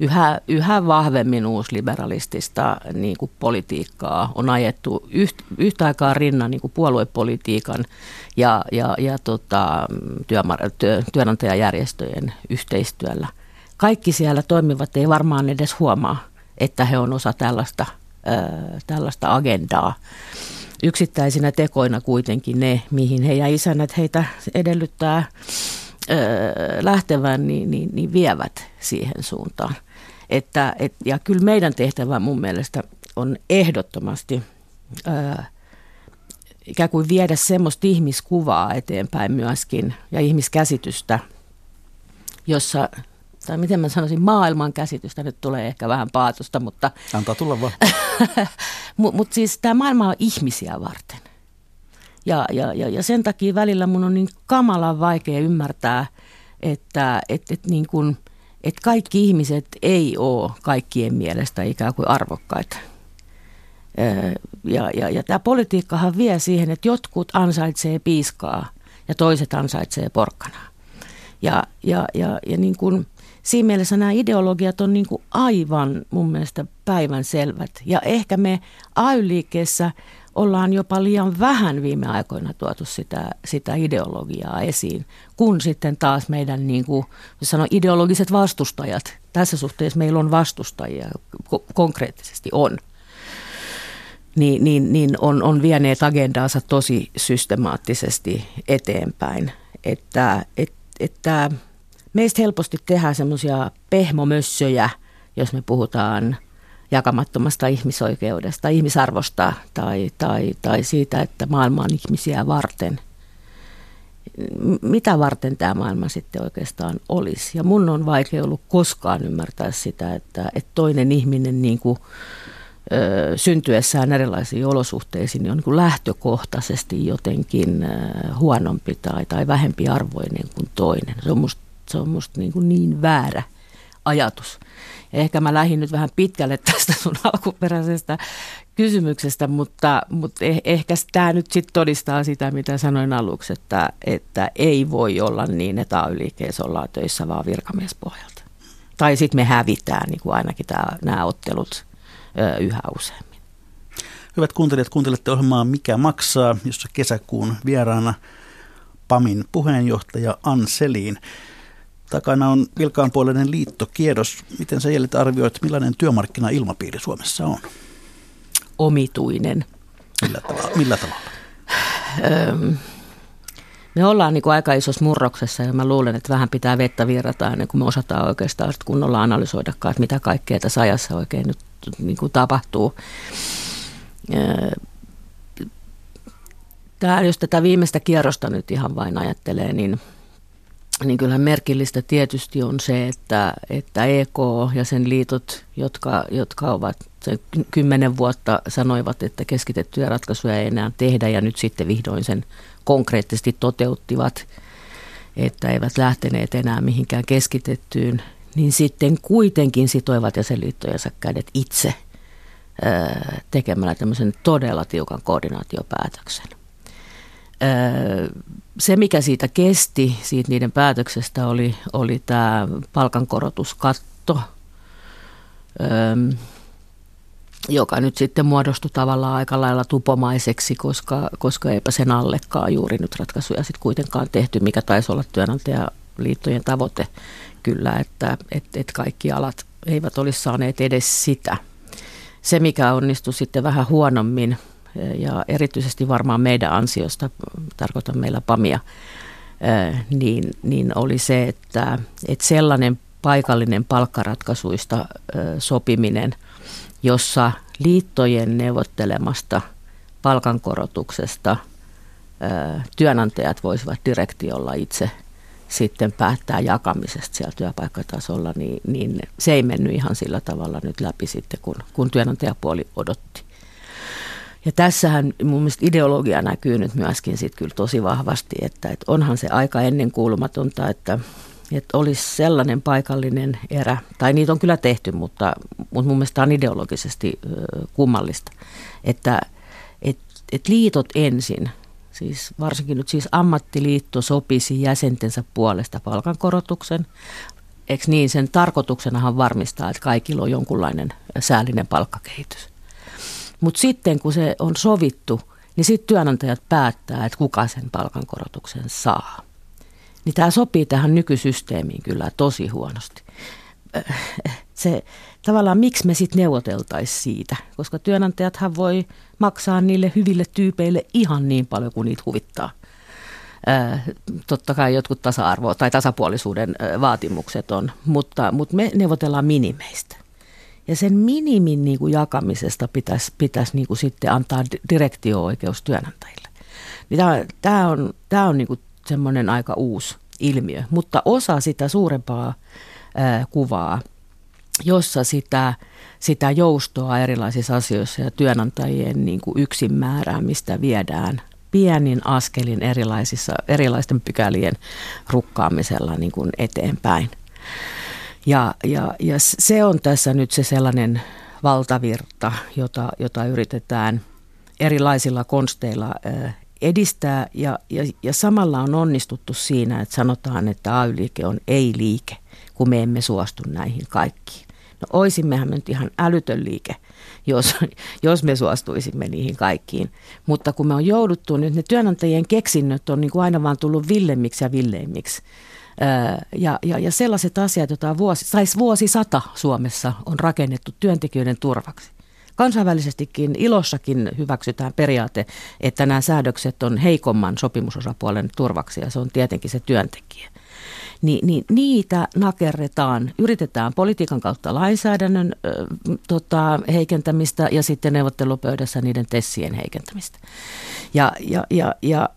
yhä, yhä vahvemmin uusliberalistista niin kuin politiikkaa. On ajettu yht, yhtä aikaa rinnan niin kuin puoluepolitiikan ja, ja, ja tota, työ, työnantajajärjestöjen yhteistyöllä. Kaikki siellä toimivat ei varmaan edes huomaa, että he on osa tällaista, tällaista agendaa yksittäisinä tekoina kuitenkin ne, mihin he ja isänät heitä edellyttää lähtevän, niin, niin, niin vievät siihen suuntaan. Että, et, ja kyllä meidän tehtävä mun mielestä on ehdottomasti ää, ikään kuin viedä semmoista ihmiskuvaa eteenpäin myöskin ja ihmiskäsitystä, jossa tai miten mä sanoisin, maailman käsitystä, nyt tulee ehkä vähän paatosta, mutta... Antaa tulla vaan. Mutta mut siis tämä maailma on ihmisiä varten. Ja, ja, ja, ja sen takia välillä mun on niin kamalan vaikea ymmärtää, että et, et niin kun, et kaikki ihmiset ei ole kaikkien mielestä ikään kuin arvokkaita. Ja, ja, ja tämä politiikkahan vie siihen, että jotkut ansaitsee piiskaa ja toiset ansaitsee porkkanaa. Ja, ja, ja, ja niin kun, siinä mielessä nämä ideologiat on niin kuin aivan mun mielestä päivän selvät. Ja ehkä me AY-liikkeessä ollaan jopa liian vähän viime aikoina tuotu sitä, sitä ideologiaa esiin, kun sitten taas meidän niin kuin, sano, ideologiset vastustajat, tässä suhteessa meillä on vastustajia, ko- konkreettisesti on, niin, niin, niin on, on vieneet agendaansa tosi systemaattisesti eteenpäin. Että, et, että meistä helposti tehdään semmoisia pehmomössöjä, jos me puhutaan jakamattomasta ihmisoikeudesta, ihmisarvosta tai, tai, tai siitä, että maailma on ihmisiä varten. Mitä varten tämä maailma sitten oikeastaan olisi? Ja mun on vaikea ollut koskaan ymmärtää sitä, että, että toinen ihminen niin kuin, ö, syntyessään erilaisiin olosuhteisiin niin on niin kuin lähtökohtaisesti jotenkin ö, huonompi tai, tai vähempi arvoinen kuin toinen. Se on musta se on musta niin, kuin niin väärä ajatus. Ja ehkä mä lähdin nyt vähän pitkälle tästä sun alkuperäisestä kysymyksestä, mutta, mutta eh, ehkä tämä nyt sitten todistaa sitä, mitä sanoin aluksi, että, että ei voi olla niin, että ay ollaan töissä vaan virkamiespohjalta. Tai sitten me hävitään niin kuin ainakin nämä ottelut ö, yhä useammin. Hyvät kuuntelijat, kuuntelette ohjelmaa Mikä maksaa, jossa kesäkuun vieraana PAMin puheenjohtaja Ann Selin. Takana on vilkaanpuoleinen liittokierros. Miten sä Jellit arvioit, millainen työmarkkina-ilmapiiri Suomessa on? Omituinen. Millä tavalla? Millä tavalla? me ollaan niin kuin aika isossa murroksessa ja mä luulen, että vähän pitää vettä virrata ennen kuin me osataan oikeastaan kunnolla analysoidakaan, että mitä kaikkea tässä ajassa oikein nyt niin kuin tapahtuu. Tämä, jos tätä viimeistä kierrosta nyt ihan vain ajattelee, niin – niin kyllähän merkillistä tietysti on se, että, että EK ja sen liitot, jotka, jotka ovat kymmenen vuotta sanoivat, että keskitettyjä ratkaisuja ei enää tehdä ja nyt sitten vihdoin sen konkreettisesti toteuttivat, että eivät lähteneet enää mihinkään keskitettyyn, niin sitten kuitenkin sitoivat jäsenliittojensa kädet itse tekemällä tämmöisen todella tiukan koordinaatiopäätöksen se, mikä siitä kesti, siitä niiden päätöksestä, oli, oli tämä palkankorotuskatto, joka nyt sitten muodostui tavallaan aika lailla tupomaiseksi, koska, koska eipä sen allekaan juuri nyt ratkaisuja sitten kuitenkaan tehty, mikä taisi olla työnantajaliittojen tavoite kyllä, että et, et kaikki alat eivät olisi saaneet edes sitä. Se, mikä onnistui sitten vähän huonommin, ja erityisesti varmaan meidän ansiosta, tarkoitan meillä PAMia, niin, niin oli se, että, että sellainen paikallinen palkkaratkaisuista sopiminen, jossa liittojen neuvottelemasta palkankorotuksesta työnantajat voisivat direktiolla itse sitten päättää jakamisesta siellä työpaikkatasolla, niin, niin se ei mennyt ihan sillä tavalla nyt läpi sitten, kun, kun työnantajapuoli odotti. Ja tässähän mun mielestä ideologia näkyy nyt myöskin sit kyllä tosi vahvasti, että, että onhan se aika ennenkuulumatonta, että, että olisi sellainen paikallinen erä, tai niitä on kyllä tehty, mutta, mutta mun mielestä on ideologisesti kummallista, että et, et liitot ensin, siis varsinkin nyt siis ammattiliitto sopisi jäsentensä puolesta palkankorotuksen, eikö niin, sen tarkoituksenahan varmistaa, että kaikilla on jonkunlainen säällinen palkkakehitys. Mutta sitten kun se on sovittu, niin sitten työnantajat päättää, että kuka sen palkankorotuksen saa. Niin tämä sopii tähän nykysysteemiin kyllä tosi huonosti. Se, tavallaan miksi me sitten neuvoteltaisiin siitä, koska työnantajathan voi maksaa niille hyville tyypeille ihan niin paljon kuin niitä huvittaa. totta kai jotkut tasa-arvo- tai tasapuolisuuden vaatimukset on, mutta, mutta me neuvotellaan minimeistä. Ja sen minimin niin kuin jakamisesta pitäisi, pitäisi niin kuin sitten antaa direktio-oikeus työnantajille. Niin tämä, tämä on, tämä on niin kuin semmoinen aika uusi ilmiö, mutta osa sitä suurempaa ää, kuvaa, jossa sitä, sitä joustoa erilaisissa asioissa ja työnantajien niin kuin yksin määräämistä viedään pienin askelin erilaisissa, erilaisten pykälien rukkaamisella niin kuin eteenpäin. Ja, ja, ja se on tässä nyt se sellainen valtavirta, jota, jota yritetään erilaisilla konsteilla edistää ja, ja, ja samalla on onnistuttu siinä, että sanotaan, että AY-liike on ei-liike, kun me emme suostu näihin kaikkiin. No oisimmehan me nyt ihan älytön liike, jos, jos me suostuisimme niihin kaikkiin. Mutta kun me on jouduttu nyt, ne työnantajien keksinnöt on niin kuin aina vaan tullut villemmiksi ja villeimmiksi. Ja, ja, ja sellaiset asiat, joita vuosi, saisi vuosisata Suomessa on rakennettu työntekijöiden turvaksi. Kansainvälisestikin ilossakin hyväksytään periaate, että nämä säädökset on heikomman sopimusosapuolen turvaksi ja se on tietenkin se työntekijä. Ni, niin niitä nakerretaan, yritetään politiikan kautta lainsäädännön ö, tota, heikentämistä ja sitten neuvottelupöydässä niiden tessien heikentämistä. Ja, ja, ja, ja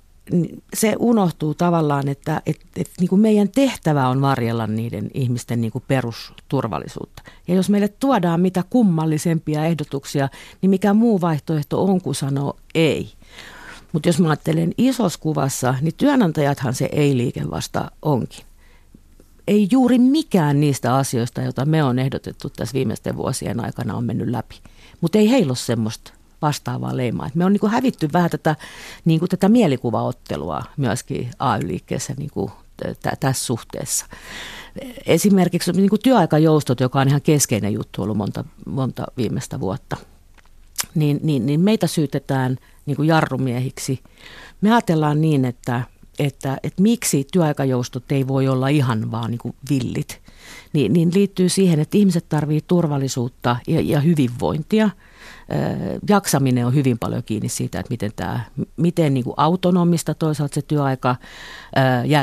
se unohtuu tavallaan, että, että, että niin kuin meidän tehtävä on varjella niiden ihmisten niin kuin perusturvallisuutta. Ja jos meille tuodaan mitä kummallisempia ehdotuksia, niin mikä muu vaihtoehto on kuin sanoa ei. Mutta jos mä ajattelen isossa kuvassa, niin työnantajathan se ei-liike vasta onkin. Ei juuri mikään niistä asioista, joita me on ehdotettu tässä viimeisten vuosien aikana, on mennyt läpi. Mutta ei heillä ole semmoista vastaavaa leimaa. Et me on niin kuin hävitty vähän tätä, niin kuin tätä mielikuvaottelua myöskin AY-liikkeessä niin kuin t- tässä suhteessa. Esimerkiksi niin kuin työaikajoustot, joka on ihan keskeinen juttu ollut monta, monta viimeistä vuotta, niin, niin, niin meitä syytetään niin kuin jarrumiehiksi. Me ajatellaan niin, että, että, että miksi työaikajoustot ei voi olla ihan vaan niin kuin villit, niin, niin liittyy siihen, että ihmiset tarvitsevat turvallisuutta ja, ja hyvinvointia – jaksaminen on hyvin paljon kiinni siitä, että miten, tämä, miten niin kuin autonomista toisaalta se työaika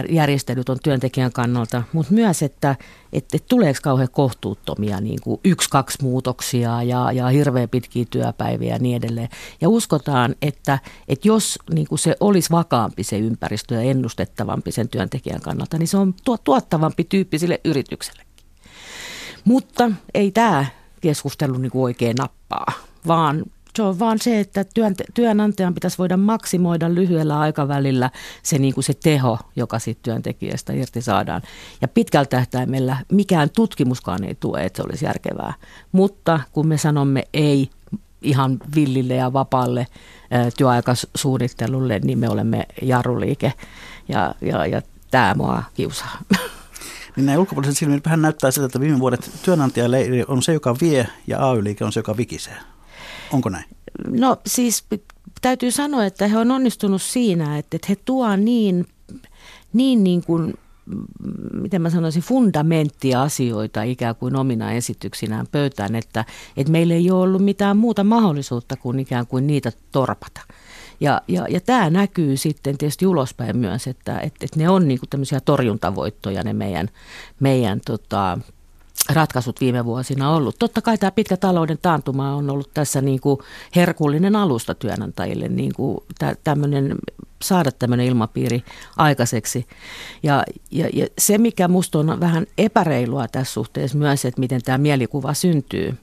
järjestelyt on työntekijän kannalta, mutta myös, että, että, tuleeko kauhean kohtuuttomia niin kuin yksi, kaksi muutoksia ja, ja hirveän pitkiä työpäiviä ja niin edelleen. Ja uskotaan, että, että jos niin kuin se olisi vakaampi se ympäristö ja ennustettavampi sen työntekijän kannalta, niin se on tuottavampi tyyppi sille yritykselle. Mutta ei tämä keskustelu niin kuin oikein nappaa vaan se on vaan se, että työn, työnantajan pitäisi voida maksimoida lyhyellä aikavälillä se, niin kuin se teho, joka siitä työntekijästä irti saadaan. Ja pitkällä tähtäimellä mikään tutkimuskaan ei tue, että se olisi järkevää. Mutta kun me sanomme ei ihan villille ja vapaalle työaikasuunnittelulle, niin me olemme jarruliike. Ja, ja, ja tämä mua kiusaa. Niin näin ulkopuoliset silmin vähän näyttää siltä, että viime vuodet työnantajaleiri on se, joka vie ja AY-liike on se, joka vikisee. Onko näin? No siis täytyy sanoa, että he on onnistunut siinä, että, he tuo niin, niin, niin kuin, miten mä sanoisin, fundamenttia asioita ikään kuin omina esityksinään pöytään, että, että meillä ei ole ollut mitään muuta mahdollisuutta kuin ikään kuin niitä torpata. Ja, ja, ja tämä näkyy sitten tietysti ulospäin myös, että, että, että ne on niin kuin tämmöisiä torjuntavoittoja ne meidän, meidän tota, ratkaisut viime vuosina ollut. Totta kai tämä pitkä talouden taantuma on ollut tässä niin kuin herkullinen alusta työnantajille. Niin kuin tämmöinen saada tämmöinen ilmapiiri aikaiseksi. Ja, ja, ja se, mikä musta on vähän epäreilua tässä suhteessa myös, että miten tämä mielikuva syntyy,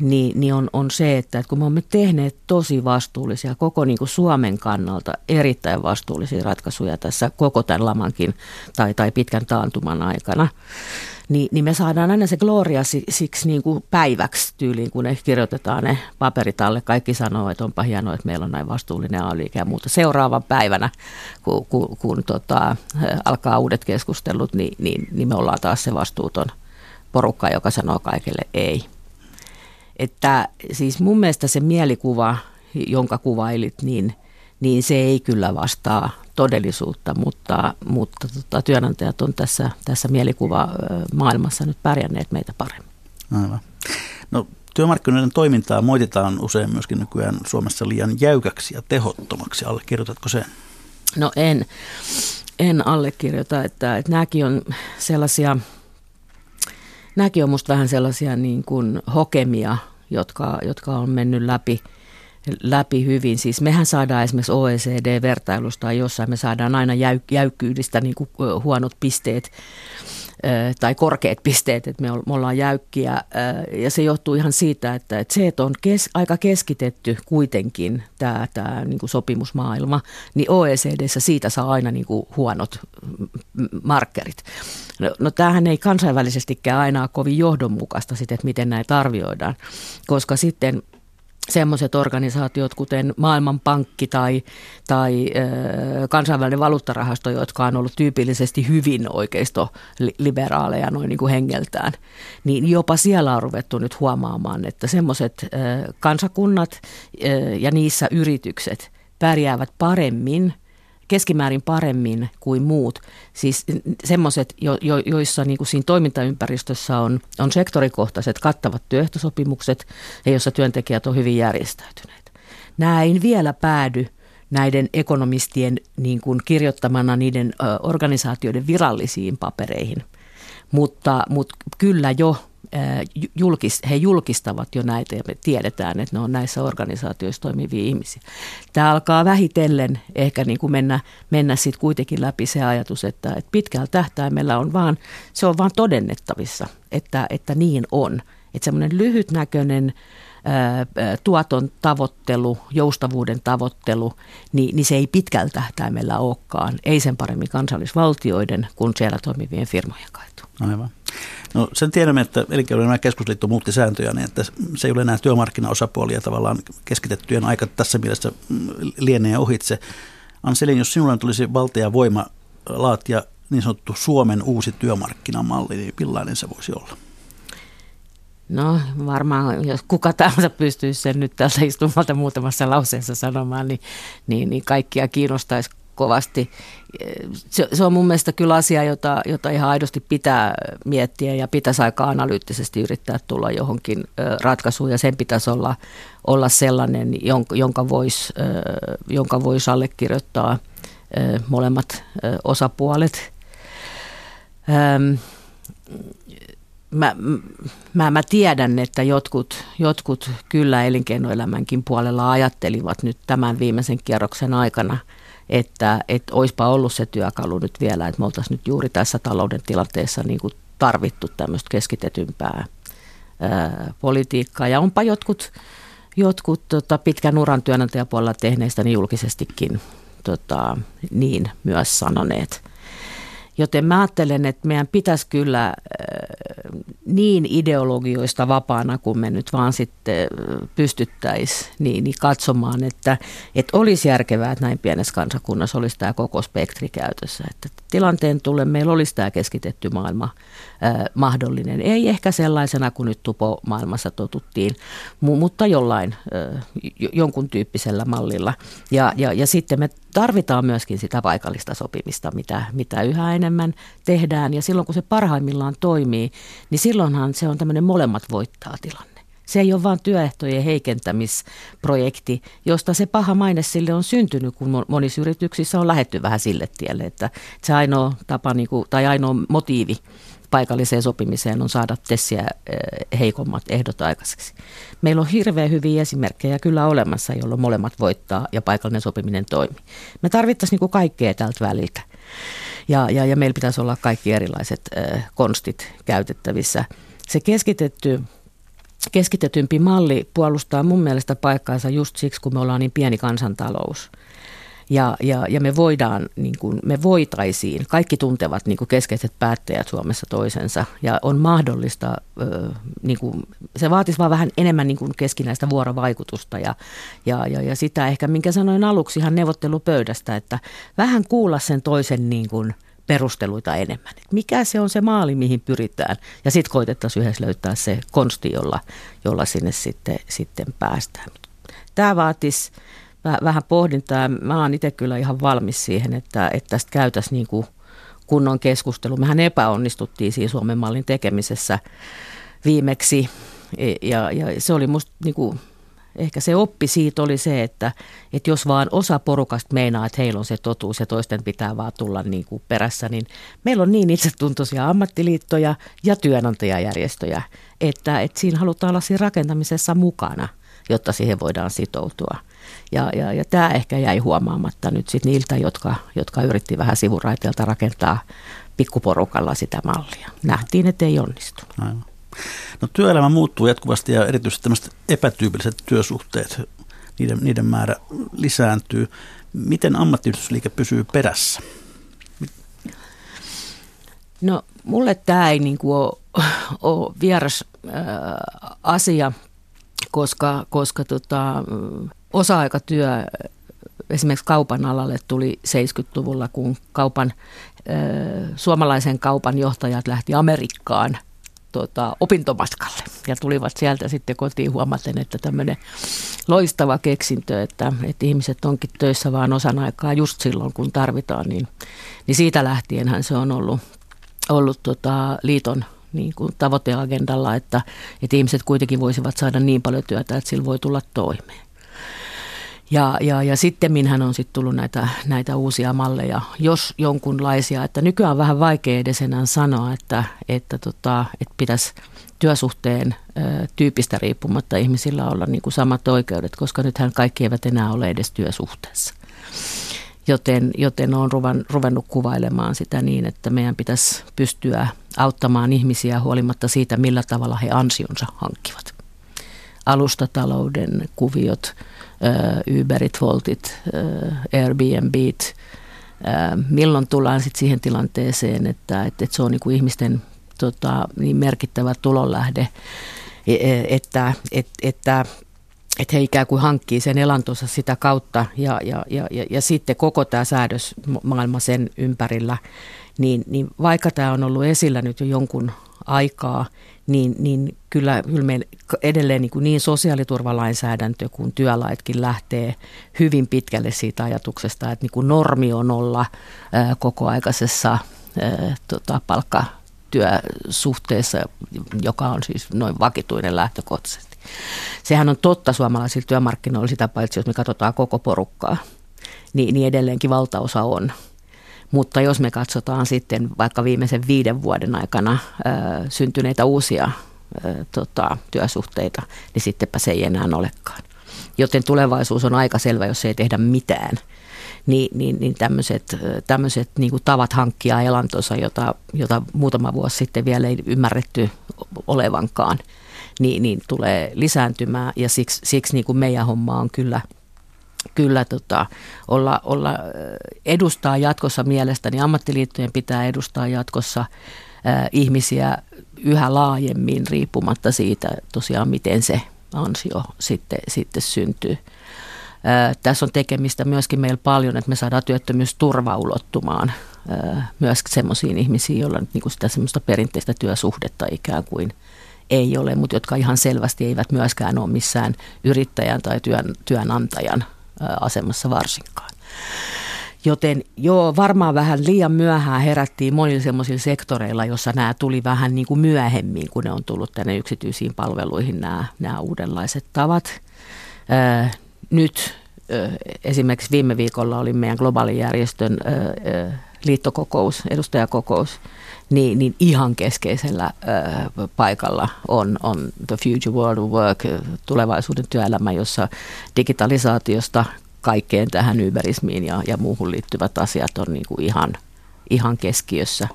niin, niin on, on se, että, että kun me olemme tehneet tosi vastuullisia, koko niin kuin Suomen kannalta erittäin vastuullisia ratkaisuja tässä koko tämän lamankin tai, tai pitkän taantuman aikana, niin, niin me saadaan aina se gloria siksi niin kuin päiväksi tyyliin, kun ne kirjoitetaan ne paperit alle. Kaikki sanoo, että onpa hienoa, että meillä on näin vastuullinen ay ja muuta. Seuraavan päivänä, kun, kun, kun tota, alkaa uudet keskustelut, niin, niin, niin me ollaan taas se vastuuton porukka, joka sanoo kaikille ei. Että siis mun mielestä se mielikuva, jonka kuvailit, niin, niin se ei kyllä vastaa todellisuutta, mutta, mutta tota, työnantajat on tässä, tässä mielikuva maailmassa nyt pärjänneet meitä paremmin. Aivan. No, työmarkkinoiden toimintaa moititaan usein myöskin nykyään Suomessa liian jäykäksi ja tehottomaksi. Allekirjoitatko sen? No en, en allekirjoita, että, että nämäkin on sellaisia, nämäkin on musta vähän sellaisia niin kuin hokemia, jotka, jotka on mennyt läpi – läpi hyvin. Siis mehän saadaan esimerkiksi OECD-vertailusta tai jossain me saadaan aina jäy, jäykkyydestä niin kuin huonot pisteet tai korkeat pisteet, että me ollaan jäykkiä. Ja se johtuu ihan siitä, että, se, että on kes, aika keskitetty kuitenkin tämä, tämä niin kuin sopimusmaailma, niin OECDssä siitä saa aina niin kuin huonot markkerit. No, no tämähän ei kansainvälisestikään aina ole kovin johdonmukaista sitten, että miten näitä arvioidaan, koska sitten – semmoiset organisaatiot, kuten Maailmanpankki tai, tai kansainvälinen valuuttarahasto, jotka on ollut tyypillisesti hyvin oikeisto-liberaaleja noin niin kuin hengeltään, niin jopa siellä on ruvettu nyt huomaamaan, että semmoiset kansakunnat ja niissä yritykset pärjäävät paremmin – keskimäärin paremmin kuin muut. Siis semmoiset, jo, jo, joissa niin kuin siinä toimintaympäristössä on, on sektorikohtaiset kattavat työehtosopimukset ja joissa työntekijät on hyvin järjestäytyneitä. Ei vielä päädy näiden ekonomistien niin kuin kirjoittamana niiden organisaatioiden virallisiin papereihin. Mutta, mutta kyllä jo julkis, he julkistavat jo näitä ja me tiedetään, että ne on näissä organisaatioissa toimivia ihmisiä. Tämä alkaa vähitellen ehkä niin kuin mennä, mennä sitten kuitenkin läpi se ajatus, että, että pitkällä tähtäimellä on vaan, se on vaan todennettavissa, että, että niin on. Että semmoinen lyhytnäköinen tuoton tavoittelu, joustavuuden tavoittelu, niin, niin se ei pitkällä tähtäimellä olekaan. Ei sen paremmin kansallisvaltioiden kuin siellä toimivien firmojen kaitu. Aivan. No sen tiedämme, että elinkeinoelämän keskusliitto muutti sääntöjä niin, että se ei ole enää työmarkkinaosapuolia tavallaan keskitettyjen aika tässä mielessä mm, lienee ohitse. Anselin, jos sinulle tulisi valta ja voima laatia niin sanottu Suomen uusi työmarkkinamalli, niin millainen se voisi olla? No varmaan, jos kuka tahansa pystyisi sen nyt tältä istumalta muutamassa lauseessa sanomaan, niin, niin, niin kaikkia kiinnostaisi kovasti. Se, se on mun mielestä kyllä asia, jota, jota ihan aidosti pitää miettiä ja pitäisi aika analyyttisesti yrittää tulla johonkin ratkaisuun ja sen pitäisi olla, olla sellainen, jonka, voisi jonka vois allekirjoittaa molemmat osapuolet. Mä, mä, mä tiedän, että jotkut, jotkut kyllä elinkeinoelämänkin puolella ajattelivat nyt tämän viimeisen kierroksen aikana – että, että olisipa ollut se työkalu nyt vielä, että me oltaisiin nyt juuri tässä talouden tilanteessa niin kuin tarvittu tämmöistä keskitetympää ää, politiikkaa. Ja onpa jotkut, jotkut tota, pitkän uran työnantajapuolella tehneistä niin julkisestikin tota, niin myös sanoneet. Joten mä ajattelen, että meidän pitäisi kyllä äh, niin ideologioista vapaana, kun me nyt vaan sitten äh, pystyttäisiin niin, niin katsomaan, että, että olisi järkevää, että näin pienessä kansakunnassa olisi tämä koko spektri käytössä. Että tilanteen tulee meillä olisi tämä keskitetty maailma mahdollinen. Ei ehkä sellaisena kuin nyt tupo maailmassa totuttiin, mutta jollain jonkun tyyppisellä mallilla. Ja, ja, ja sitten me tarvitaan myöskin sitä paikallista sopimista, mitä, mitä yhä enemmän tehdään. Ja silloin kun se parhaimmillaan toimii, niin silloinhan se on tämmöinen molemmat voittaa tilanne. Se ei ole vain työehtojen heikentämisprojekti, josta se paha maine sille on syntynyt, kun monissa yrityksissä on lähetty vähän sille tielle, että se ainoa tapa niin kuin, tai ainoa motiivi paikalliseen sopimiseen on saada tessiä heikommat ehdot aikaiseksi. Meillä on hirveän hyviä esimerkkejä kyllä olemassa, jolloin molemmat voittaa ja paikallinen sopiminen toimii. Me tarvittaisiin niin kaikkea tältä väliltä. Ja, ja, ja meillä pitäisi olla kaikki erilaiset äh, konstit käytettävissä. Se keskitetty keskitetympi malli puolustaa mun mielestä paikkaansa just siksi, kun me ollaan niin pieni kansantalous. Ja, ja, ja me voidaan, niin kuin, me voitaisiin, kaikki tuntevat niin kuin keskeiset päättäjät Suomessa toisensa ja on mahdollista, niin kuin, se vaatisi vaan vähän enemmän niin kuin keskinäistä vuorovaikutusta ja, ja, ja, ja sitä ehkä, minkä sanoin aluksi ihan neuvottelupöydästä, että vähän kuulla sen toisen niin kuin, perusteluita enemmän. Et mikä se on se maali, mihin pyritään. Ja sitten koitettaisiin yhdessä löytää se konsti, jolla, jolla sinne sitten, sitten päästään. Tämä vaatisi vähän pohdintaa. Mä oon itse kyllä ihan valmis siihen, että, että tästä käytäisiin niin kuin kunnon keskustelu. Mehän epäonnistuttiin siinä Suomen mallin tekemisessä viimeksi. E, ja, ja se oli musta niin kuin ehkä se oppi siitä oli se, että, että jos vaan osa porukasta meinaa, että heillä on se totuus ja toisten pitää vaan tulla niin kuin perässä, niin meillä on niin itsetuntoisia ammattiliittoja ja työnantajajärjestöjä, että, että siinä halutaan olla siinä rakentamisessa mukana, jotta siihen voidaan sitoutua. Ja, ja, ja tämä ehkä jäi huomaamatta nyt sit niiltä, jotka, jotka yritti vähän sivuraiteelta rakentaa pikkuporukalla sitä mallia. Nähtiin, että ei onnistunut. Aivan. No työelämä muuttuu jatkuvasti ja erityisesti tämmöiset epätyypilliset työsuhteet, niiden, niiden määrä lisääntyy. Miten ammattiyhdistysliike pysyy perässä? No mulle tämä ei niin kuin ole, ole vieras äh, asia, koska, koska tota, osa-aikatyö esimerkiksi kaupan alalle tuli 70-luvulla, kun kaupan, suomalaisen kaupan johtajat lähti Amerikkaan – tota, opintomatkalle ja tulivat sieltä sitten kotiin huomaten, että tämmöinen loistava keksintö, että, että ihmiset onkin töissä vaan osan aikaa just silloin, kun tarvitaan, niin, niin siitä lähtienhän se on ollut, ollut tota, liiton niin kuin tavoiteagendalla, että, että ihmiset kuitenkin voisivat saada niin paljon työtä, että sillä voi tulla toimeen. Ja, ja, ja sitten minhän on sitten tullut näitä, näitä uusia malleja, jos jonkunlaisia, että nykyään on vähän vaikea edes enää sanoa, että, että, tota, että pitäisi työsuhteen ö, tyypistä riippumatta ihmisillä olla niin kuin samat oikeudet, koska nythän kaikki eivät enää ole edes työsuhteessa. Joten, joten olen ruvan, ruvennut kuvailemaan sitä niin, että meidän pitäisi pystyä auttamaan ihmisiä huolimatta siitä, millä tavalla he ansionsa hankkivat. Alustatalouden kuviot, Uberit, Voltit, Airbnbit. Milloin tullaan sitten siihen tilanteeseen, että, että, se on niin ihmisten tota, niin merkittävä tulonlähde, e, e, että, että, että että he ikään kuin hankkii sen elantonsa sitä kautta ja, ja, ja, ja, ja sitten koko tämä säädösmaailma sen ympärillä, niin, niin vaikka tämä on ollut esillä nyt jo jonkun aikaa, niin, niin kyllä, kyllä meillä edelleen niin, kuin niin sosiaaliturvalainsäädäntö kuin työlaitkin lähtee hyvin pitkälle siitä ajatuksesta, että niin kuin normi on olla ää, kokoaikaisessa ää, tota, palkkatyösuhteessa, joka on siis noin vakituinen lähtökohtaisesti. Sehän on totta suomalaisilla työmarkkinoilla sitä paitsi, jos me katsotaan koko porukkaa, niin, niin edelleenkin valtaosa on mutta jos me katsotaan sitten vaikka viimeisen viiden vuoden aikana ö, syntyneitä uusia ö, tota, työsuhteita, niin sittenpä se ei enää olekaan. Joten tulevaisuus on aika selvä, jos ei tehdä mitään. Niin, niin, niin tämmöiset, niin tavat hankkia elantonsa, jota, jota muutama vuosi sitten vielä ei ymmärretty olevankaan, niin, niin tulee lisääntymään. Ja siksi, siksi niin kuin meidän homma on kyllä – kyllä tota, olla, olla, edustaa jatkossa mielestäni, ammattiliittojen pitää edustaa jatkossa äh, ihmisiä yhä laajemmin riippumatta siitä tosiaan, miten se ansio sitten, sitten syntyy. Äh, tässä on tekemistä myöskin meillä paljon, että me saadaan työttömyysturva ulottumaan äh, myös semmoisiin ihmisiin, joilla nyt niin sitä semmoista perinteistä työsuhdetta ikään kuin ei ole, mutta jotka ihan selvästi eivät myöskään ole missään yrittäjän tai työn, työnantajan asemassa varsinkaan. Joten joo, varmaan vähän liian myöhään herättiin monilla sellaisilla sektoreilla, jossa nämä tuli vähän niin kuin myöhemmin, kun ne on tullut tänne yksityisiin palveluihin nämä, nämä uudenlaiset tavat. Nyt esimerkiksi viime viikolla oli meidän globaalin järjestön liittokokous, edustajakokous, niin, niin ihan keskeisellä paikalla on, on The Future World of Work, tulevaisuuden työelämä, jossa digitalisaatiosta kaikkeen tähän yberismiin ja, ja muuhun liittyvät asiat on niin kuin ihan, ihan keskiössä.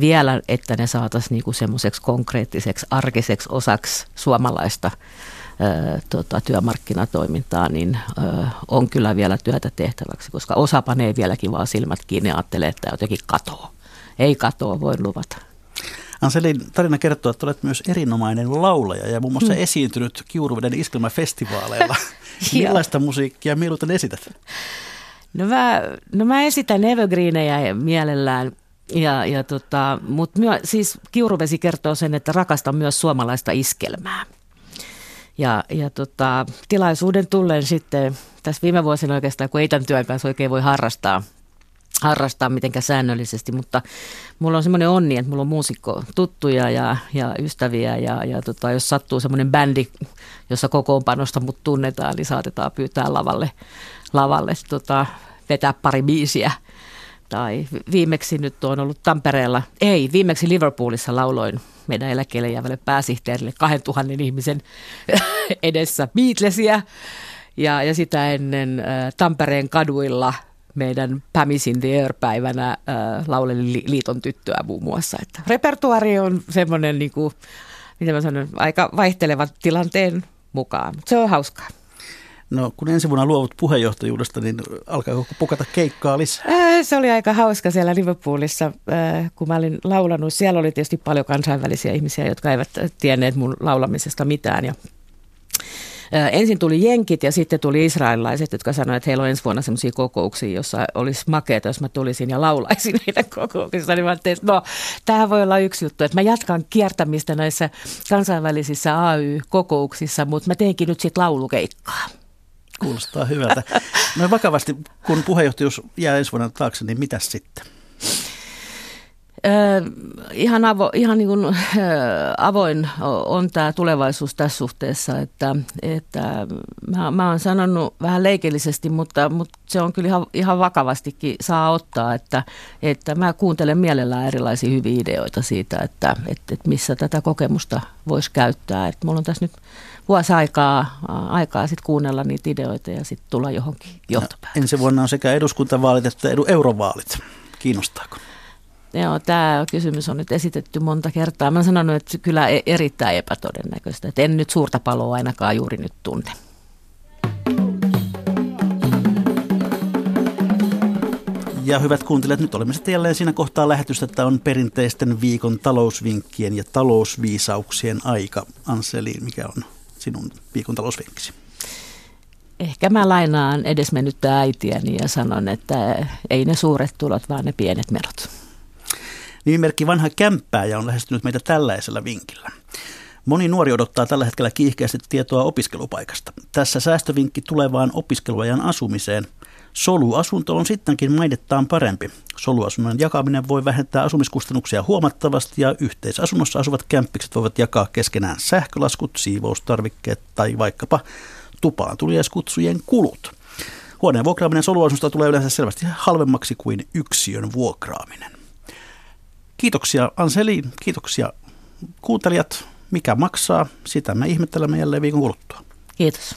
Vielä, että ne saataisiin niin semmoiseksi konkreettiseksi, arkiseksi osaksi suomalaista ö, tota, työmarkkinatoimintaa, niin ö, on kyllä vielä työtä tehtäväksi, koska osa panee vieläkin vaan silmät kiinni ja ajattelee, että jotenkin katoaa. Ei katoa, voi luvata. Anselin tarina kertoo, että olet myös erinomainen laulaja ja muun muassa mm. esiintynyt Kiuruveden iskelmäfestivaaleilla. Millaista musiikkia mieluiten esität? No mä, no mä esitän evergreenejä mielellään. Ja, ja tota, Mutta siis Kiuruvesi kertoo sen, että rakastan myös suomalaista iskelmää. Ja, ja tota, tilaisuuden tullen sitten tässä viime vuosina oikeastaan, kun ei tämän työn kanssa oikein voi harrastaa, harrastaa mitenkään säännöllisesti, mutta mulla on semmoinen onni, että mulla on muusikko tuttuja ja, ja ystäviä ja, ja tota, jos sattuu semmoinen bändi, jossa kokoonpanosta mut tunnetaan, niin saatetaan pyytää lavalle, lavalle tota, vetää pari biisiä. Tai viimeksi nyt on ollut Tampereella, ei, viimeksi Liverpoolissa lauloin meidän eläkkeelle jäävälle pääsihteerille 2000 ihmisen edessä Beatlesia. Ja, ja sitä ennen äh, Tampereen kaduilla – meidän Pämisin the Air-päivänä äh, lauleli liiton tyttöä muun muassa. Että repertuari on semmoinen, niin kuin, miten mä sanon, aika vaihtelevan tilanteen mukaan. Se on hauskaa. No kun ensi vuonna luovut puheenjohtajuudesta, niin alkaako pukata keikkaa lisää? Äh, se oli aika hauska siellä Liverpoolissa, äh, kun mä olin laulanut. Siellä oli tietysti paljon kansainvälisiä ihmisiä, jotka eivät tienneet mun laulamisesta mitään. Ja ensin tuli jenkit ja sitten tuli israelilaiset, jotka sanoivat, että heillä on ensi vuonna sellaisia kokouksia, jossa olisi makeata, jos mä tulisin ja laulaisin heidän kokouksissa. Niin mä että no, tämä voi olla yksi juttu, että mä jatkan kiertämistä näissä kansainvälisissä AY-kokouksissa, mutta mä teenkin nyt sitten laulukeikkaa. Kuulostaa hyvältä. No vakavasti, kun puheenjohtajuus jää ensi vuonna taakse, niin mitä sitten? Ihan, avo, ihan niin kuin, avoin on tämä tulevaisuus tässä suhteessa, että, että mä, mä oon sanonut vähän leikillisesti, mutta, mutta se on kyllä ihan, ihan vakavastikin saa ottaa, että, että mä kuuntelen mielellään erilaisia hyviä ideoita siitä, että, että, että missä tätä kokemusta voisi käyttää. Että mulla on tässä nyt vuosi aikaa, aikaa sit kuunnella niitä ideoita ja sitten tulla johonkin johtopäätökseen. Ensi vuonna on sekä eduskuntavaalit että eurovaalit. Kiinnostaako? Joo, tämä kysymys on nyt esitetty monta kertaa. Mä oon sanonut, että kyllä e- erittäin epätodennäköistä. Että en nyt suurta paloa ainakaan juuri nyt tunne. Ja hyvät kuuntelijat, nyt olemme sitten jälleen siinä kohtaa lähetystä, että on perinteisten viikon talousvinkkien ja talousviisauksien aika. Anseli, mikä on sinun viikon talousvinkkisi? Ehkä mä lainaan edesmennyttä äitiäni ja sanon, että ei ne suuret tulot, vaan ne pienet menot. Nimimerkki Vanha Kämppääjä on lähestynyt meitä tällaisella vinkillä. Moni nuori odottaa tällä hetkellä kiihkeästi tietoa opiskelupaikasta. Tässä säästövinkki tulevaan opiskeluajan asumiseen. Soluasunto on sittenkin mainettaan parempi. Soluasunnon jakaminen voi vähentää asumiskustannuksia huomattavasti ja yhteisasunnossa asuvat kämppikset voivat jakaa keskenään sähkölaskut, siivoustarvikkeet tai vaikkapa tupaan tuliaiskutsujen kulut. Huoneen vuokraaminen soluasunnosta tulee yleensä selvästi halvemmaksi kuin yksiön vuokraaminen. Kiitoksia Anseli, kiitoksia kuuntelijat. Mikä maksaa, sitä me ihmettelemme jälleen viikon kuluttua. Kiitos.